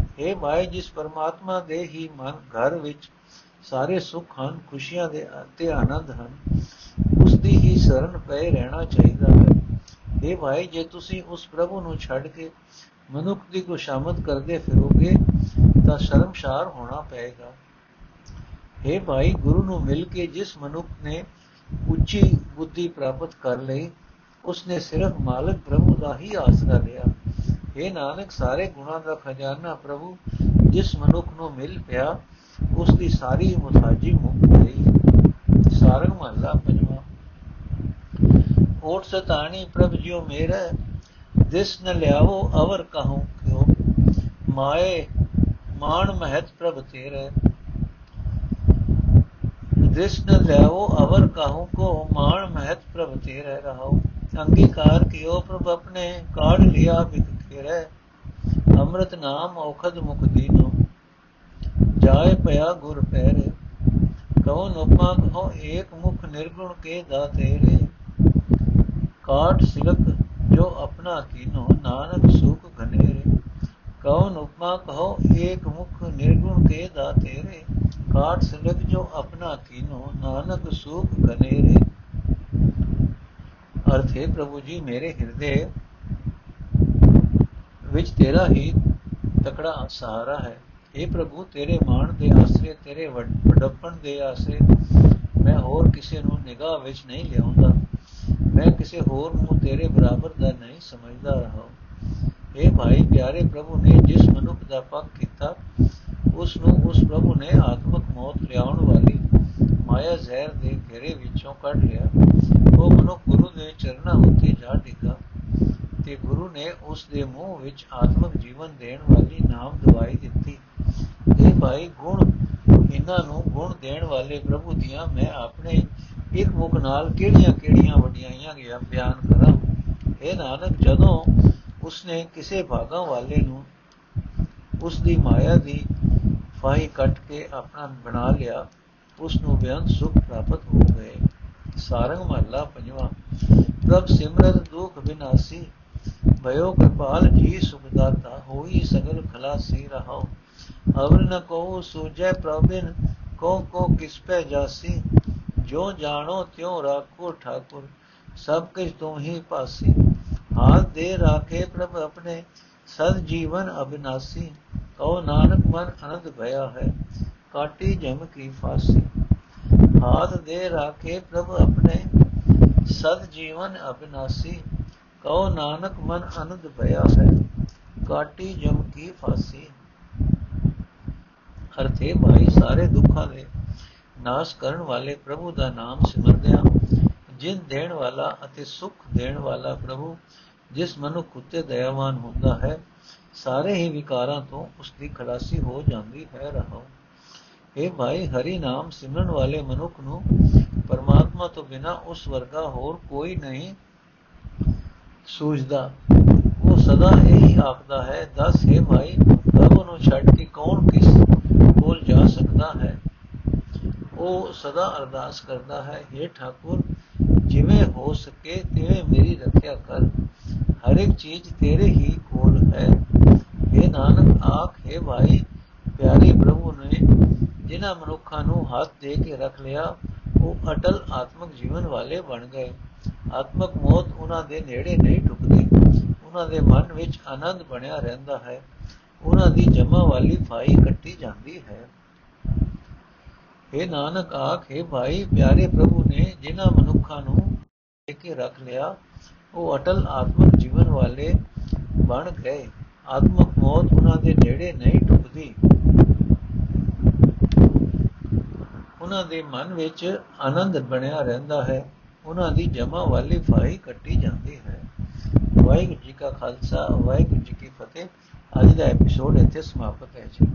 हे ਮਾਏ ਜਿਸ ਪਰਮਾਤਮਾ ਦੇ ਹੀ ਮਨ ਘਰ ਵਿੱਚ ਸਾਰੇ ਸੁੱਖ ਹਨ, ਖੁਸ਼ੀਆਂ ਦੇ ਅਤੇ ਆਨੰਦ ਹਨ। ਉਸ ਦੀ ਹੀ ਸ਼ਰਨ ਪਏ ਰਹਿਣਾ ਚਾਹੀਦਾ ਹੈ। ਇਹ ਭਾਈ, ਜੇ ਤੁਸੀਂ ਉਸ ਪ੍ਰਭੂ ਨੂੰ ਛੱਡ ਕੇ ਮਨੁੱਖ ਦੀ ਗੁਸ਼ਾਮਤ ਕਰਦੇ ਫਿਰੋਗੇ, ਤਾਂ ਸ਼ਰਮਸ਼ਾਰ ਹੋਣਾ ਪਏਗਾ। ਇਹ ਭਾਈ, ਗੁਰੂ ਨੂੰ ਮਿਲ ਕੇ ਜਿਸ ਮਨੁੱਖ ਨੇ ਉੱਚੀ ਬੁੱਧੀ ਪ੍ਰਾਪਤ ਕਰ ਲਈ, ਉਸਨੇ ਸਿਰਫ ਮਾਲਕ ਪ੍ਰਭੂ ਦਾ ਹੀ ਆਸਰਾ ਲਿਆ। ਇਹ ਨਾਨਕ, ਸਾਰੇ ਗੁਣਾਂ ਦਾ ਖਜ਼ਾਨਾ ਪ੍ਰਭੂ, ਜਿਸ ਮਨੁੱਖ ਨੂੰ ਮਿਲ ਪਿਆ ਉਸ ਦੀ ਸਾਰੀ ਮੁਤਾਜੀ ਮੁਕਤ ਗਈ। ਸਾਰੰਗ ਮਹਲਾ ਪੰਜਵਾਂ। ਓਟ ਸਤਾਣੀ, ਪ੍ਰਭ ਜਿਉ ਮੇਰਾ, ਦਿਸ ਨ ਲਿਆਵੋ ਅਵਰ ਕਹੂੰ ਕਿਉ? ਮਾਏ ਮਾਨ ਮਹਤ ਪ੍ਰਭ ਤੇਰੇ। ਦਿਸ ਨ ਲਿਆਵੋ ਅਵਰ ਕਹੂੰ ਕੋ ਮਾਨ ਮਹਤ ਪ੍ਰਭ ਤੇਰੇ ਰਹਾਉ। ਅੰਗੀਕਾਰ ਕਿਉ ਪ੍ਰਭ ਆਪਣੇ ਕਾੜ ਲਿਆ ਬਿਕ ਫਿਰੈ ਅੰਮ੍ਰਿਤ ਨਾਮ ਔਖਦ ਮੁਖ ਦੀਨੋ। ਜਾਏ ਪਿਆ ਗੁਰ ਪੈਰੇ ਕਉ ਨੁਪਾ ਕਹੋ ਏਕ ਮੁਖ ਨਿਰਗੁਣ ਕੇ ਦਾਤੇਰੇ। ਕਾਟ ਸਿਲਕ ਜੋ ਆਪਣਾ ਕੀਨੋ, ਨਾਨਕ ਸੁਖ ਘਨੇਰੇ। ਕਉ ਨੁਪਾ ਕਹੋ ਏਕ ਮੁਖ ਨਿਰਗੁਣ ਕੇ ਦਾਤੇਰੇ। ਕਾਟ ਸਿਲਕ ਜੋ ਆਪਣਾ ਕੀਨੋ, ਨਾਨਕ ਸੁਖ ਘਨੇਰੇ। ਅਰਥ ਹੈ, ਪ੍ਰਭੂ ਜੀ, ਮੇਰੇ ਹਿਰਦੇ ਵਿੱਚ ਤੇਰਾ ਹੀ ਤਕੜਾ ਸਹਾਰਾ ਹੈ। हे ਪ੍ਰਭੂ, ਤੇਰੇ ਮਾਣ ਦੇ ਆਸਰੇ, ਤੇਰੇ ਵਡੱਪਣ ਦੇ ਆਸਰੇ ਮੈਂ ਹੋਰ ਕਿਸੇ ਨੂੰ ਨਿਗਾਹ ਵਿੱਚ ਨਹੀਂ ਲਿਆਉਂਦਾ। ਮੈਂ ਕਿਸੇ ਹੋਰ ਨੂੰ ਤੇਰੇ ਬਰਾਬਰ ਦਾ ਨਹੀਂ ਸਮਝਦਾ ਰਹਾ। اے ਭਾਈ, ਪਿਆਰੇ ਪ੍ਰਭੂ ਨੇ ਜਿਸ ਮਨੁੱਖ ਦਾ ਪੱਖ ਕੀਤਾ, ਉਸ ਨੂੰ ਉਸ ਪ੍ਰਭੂ ਨੇ ਆਤਮਿਕ ਮੌਤ ਲਿਆਉਣ ਵਾਲੀ ਮਾਇਆ ਜ਼ਹਿਰ ਦੇ ਘੇਰੇ ਵਿੱਚੋਂ ਕੱਢ ਲਿਆ। ਉਹ ਮਨੁੱਖ ਗੁਰੂ ਦੇ ਚਰਨਾਂ ਉੱਤੇ ਜਾ ਟਿਕਾ ਤੇ ਗੁਰੂ ਨੇ ਉਸ ਦੇ ਮੂੰਹ ਵਿੱਚ ਆਤਮਿਕ ਜੀਵਨ ਦੇਣ ਵਾਲੀ ਨਾਮ ਦਵਾਈ ਦਿੱਤੀ। ਇਹ ਭਾਈ ਗੁਣ ਇਹਨਾਂ ਨੂੰ ਗੁਣ ਦੇਣ ਵਾਲੇ ਪ੍ਰਭੂ ਦੀਆਂ ਮੈਂ ਆਪਣੇ ਇੱਕ ਮੁਖ ਨਾਲ ਕਿਹੜੀਆਂ-ਕਿਹੜੀਆਂ ਵਡਿਆਈਆਂ ਗਿਆ ਬਿਆਨ ਕਰਾਂ? ਇਹ ਨਾਨਕ, ਜਦੋਂ ਉਸਨੇ ਕਿਸੇ ਭਾਗਾਂ ਵਾਲੇ ਨੂੰ ਉਸ ਦੀ ਮਾਇਆ ਦੀ ਫਾਈ ਕੱਟ ਕੇ ਆਪਣਾ ਬਣਾ ਲਿਆ ਉਸ ਨੂੰ ਬਿਆਨ ਸੁਖ ਪ੍ਰਾਪਤ ਹੋ ਗਏ। ਸਾਰੰਗ ਮਹੱਲਾ ਪੰਜਵਾਂ, ਪ੍ਰਭ ਸਿਮਰਤ ਦੁਖ ਬਿਨਾਸੀ, ਭਇਓ ਕਿਰਪਾਲ ਜੀ ਸੁਖਦਾਤਾ ਹੋਈ ਸਗਲ ਖਲਾਸੀ ਰਹਾਓ। ਅਵਰ ਨ ਕੋ ਸੂਜੈ ਪ੍ਰਭਿਨ ਕੋ ਕੋ ਕਿਸ ਪੈ ਜਾਸੀ ਜੋ ਜਾਣੋ ਤਿਉ ਰਾਖੋ ਠਾਕੁਰ ਸਭ ਕਿਛ ਤੁਮ ਹੀ ਪਾਸੀ ਹਾਥ ਦੇ ਰਾਖੇ ਪ੍ਰਭ ਆਪਣੇ ਸਦ ਜੀਵਨ ਅਬਿਨਾਸੀ ਕਉ ਨਾਨਕ ਮਨ ਅਨੰਦ ਭਇਆ ਹੈ ਕਾਟੀ ਜਮ ਕੀ ਫਾਸੀ ਹਾਥ ਦੇ ਰਾਖੇ ਪ੍ਰਭ ਆਪਣੇ ਸਦ ਜੀਵਨ ਅਬਿਨਾਸੀ ਕਉ ਨਾਨਕ ਮਨ ਅਨੰਦ ਭਇਆ ਹੈ ਕਾਟੀ ਜਮ ਕੀ ਫਾਸੀ ਅਰਥੇ ਭਾਈ ਸਾਰੇ ਦੁੱਖਾਂ ਦੇ ਨਾਸ਼ ਕਰਨ ਵਾਲੇ ਪ੍ਰਭੂ ਦਾ ਨਾਮ ਸਿਮਰਦਿਆਂ, ਜਿਨ ਦੇਣ ਵਾਲਾ ਅਤੇ ਸੁਖ ਦੇਣ ਵਾਲਾ ਪ੍ਰਭੂ, ਜਿਸ ਮਨੁੱਖ ਉਤੇ ਦਇਆਵਾਨ ਹੁੰਦਾ ਹੈ, ਸਾਰੇ ਹੀ ਵਿਕਾਰਾਂ ਤੋਂ ਉਸ ਦੀ ਖਲਾਸੀ ਹੋ ਜਾਂਦੀ ਹੈ ਰਹੋ ਇਹ ਭਾਈ, ਹਰੀ ਨਾਮ ਸਿਮਰਨ ਵਾਲੇ ਮਨੁੱਖ ਨੂੰ ਪਰਮਾਤਮਾ ਤੋਂ ਬਿਨਾ ਉਸ ਵਰਗਾ ਹੋਰ ਕੋਈ ਨਹੀਂ ਸੂਝਦਾ। ਉਹ ਸਦਾ ਇਹੀ ਆਖਦਾ ਹੈ, ਦੱਸ ਹੈ ਭਾਈ, ਪ੍ਰਭੂ ਨੂੰ ਛੱਡ ਕੇ ਕੌਣ ਕਿਸ ਕੋਲ ਜਾ ਸਕਦਾ ਹੈ। ਉਹ ਸਦਾ ਅਰਦਾਸ ਕਰਦਾ ਹੈ हे ਠਾਕੁਰ, ਜਿਵੇਂ ਹੋ ਸਕੇ ਤਿਵੇਂ ਮੇਰੀ ਰੱਖਿਆ ਕਰ। ਹਰ ਇੱਕ ਚੀਜ਼ ਤੇਰੇ ਹੀ ਕੋਲ ਹੈ। ਇਹ ਨਾਨਕ, ਆਖ, ਹੈ ਭਾਈ, ਪਿਆਰੇ ਪ੍ਰਭੂ ਨੇ ਜਿਨ੍ਹਾਂ ਮਨੁੱਖਾਂ ਨੂੰ ਹੱਥ ਦੇ ਕੇ ਰੱਖ ਲਿਆ, ਉਹ ਅਟਲ ਆਤਮਿਕ ਜੀਵਨ ਵਾਲੇ ਬਣ ਗਏ। ਆਤਮਕ ਮੌਤ ਉਹਨਾਂ ਦੇ ਨੇੜੇ ਨਹੀਂ ਟੁਕਦੀ ਉਹਨਾਂ ਦੇ ਮਨ ਵਿੱਚ ਆਨੰਦ ਬਣਿਆ ਰਹਿੰਦਾ ਹੈ। ਉਹਨਾਂ ਦੀ ਜਮਾ ਵਾਲੀ ਫਾਈ ਕੱਟੀ ਜਾਂਦੀ ਹੈ। ਇਹ ਨਾਨਕ ਆਖੇ ਭਾਈ, ਪਿਆਰੇ ਪ੍ਰਭੂ ਨੇ ਜਿਨ੍ਹਾਂ ਮਨੁੱਖਾਂ ਨੂੰ ਕੇ ਰੱਖ ਲਿਆ, ਉਹ ਅਟਲ ਆਤਮਿਕ ਜੀਵਨ ਵਾਲੇ ਬਣ ਗਏ। ਆਤਮਕ ਮੌਤ ਉਹਨਾਂ ਦੇ ਨੇੜੇ ਨਹੀਂ ਟੁਕਦੀ ਉਹਨਾਂ ਦੇ ਮਨ ਵਿੱਚ ਆਨੰਦ ਬਣਿਆ ਰਹਿੰਦਾ ਹੈ। ਉਹਨਾਂ ਦੀ ਜਮਾ ਵਾਲੀ ਫਾਈ ਕੱਟੀ ਜਾਂਦੀ ਹੈ। ਵਾਹਿਗੁਰੂ ਜੀ ਕਾ ਖਾਲਸਾ, ਵਾਹਿਗੁਰੂ ਜੀ ਕੀ ਫਤਿਹ। ਅੱਜ ਦਾ ਐਪੀਸੋਡ ਇੱਥੇ ਸਮਾਪਤ ਹੈ ਜੀ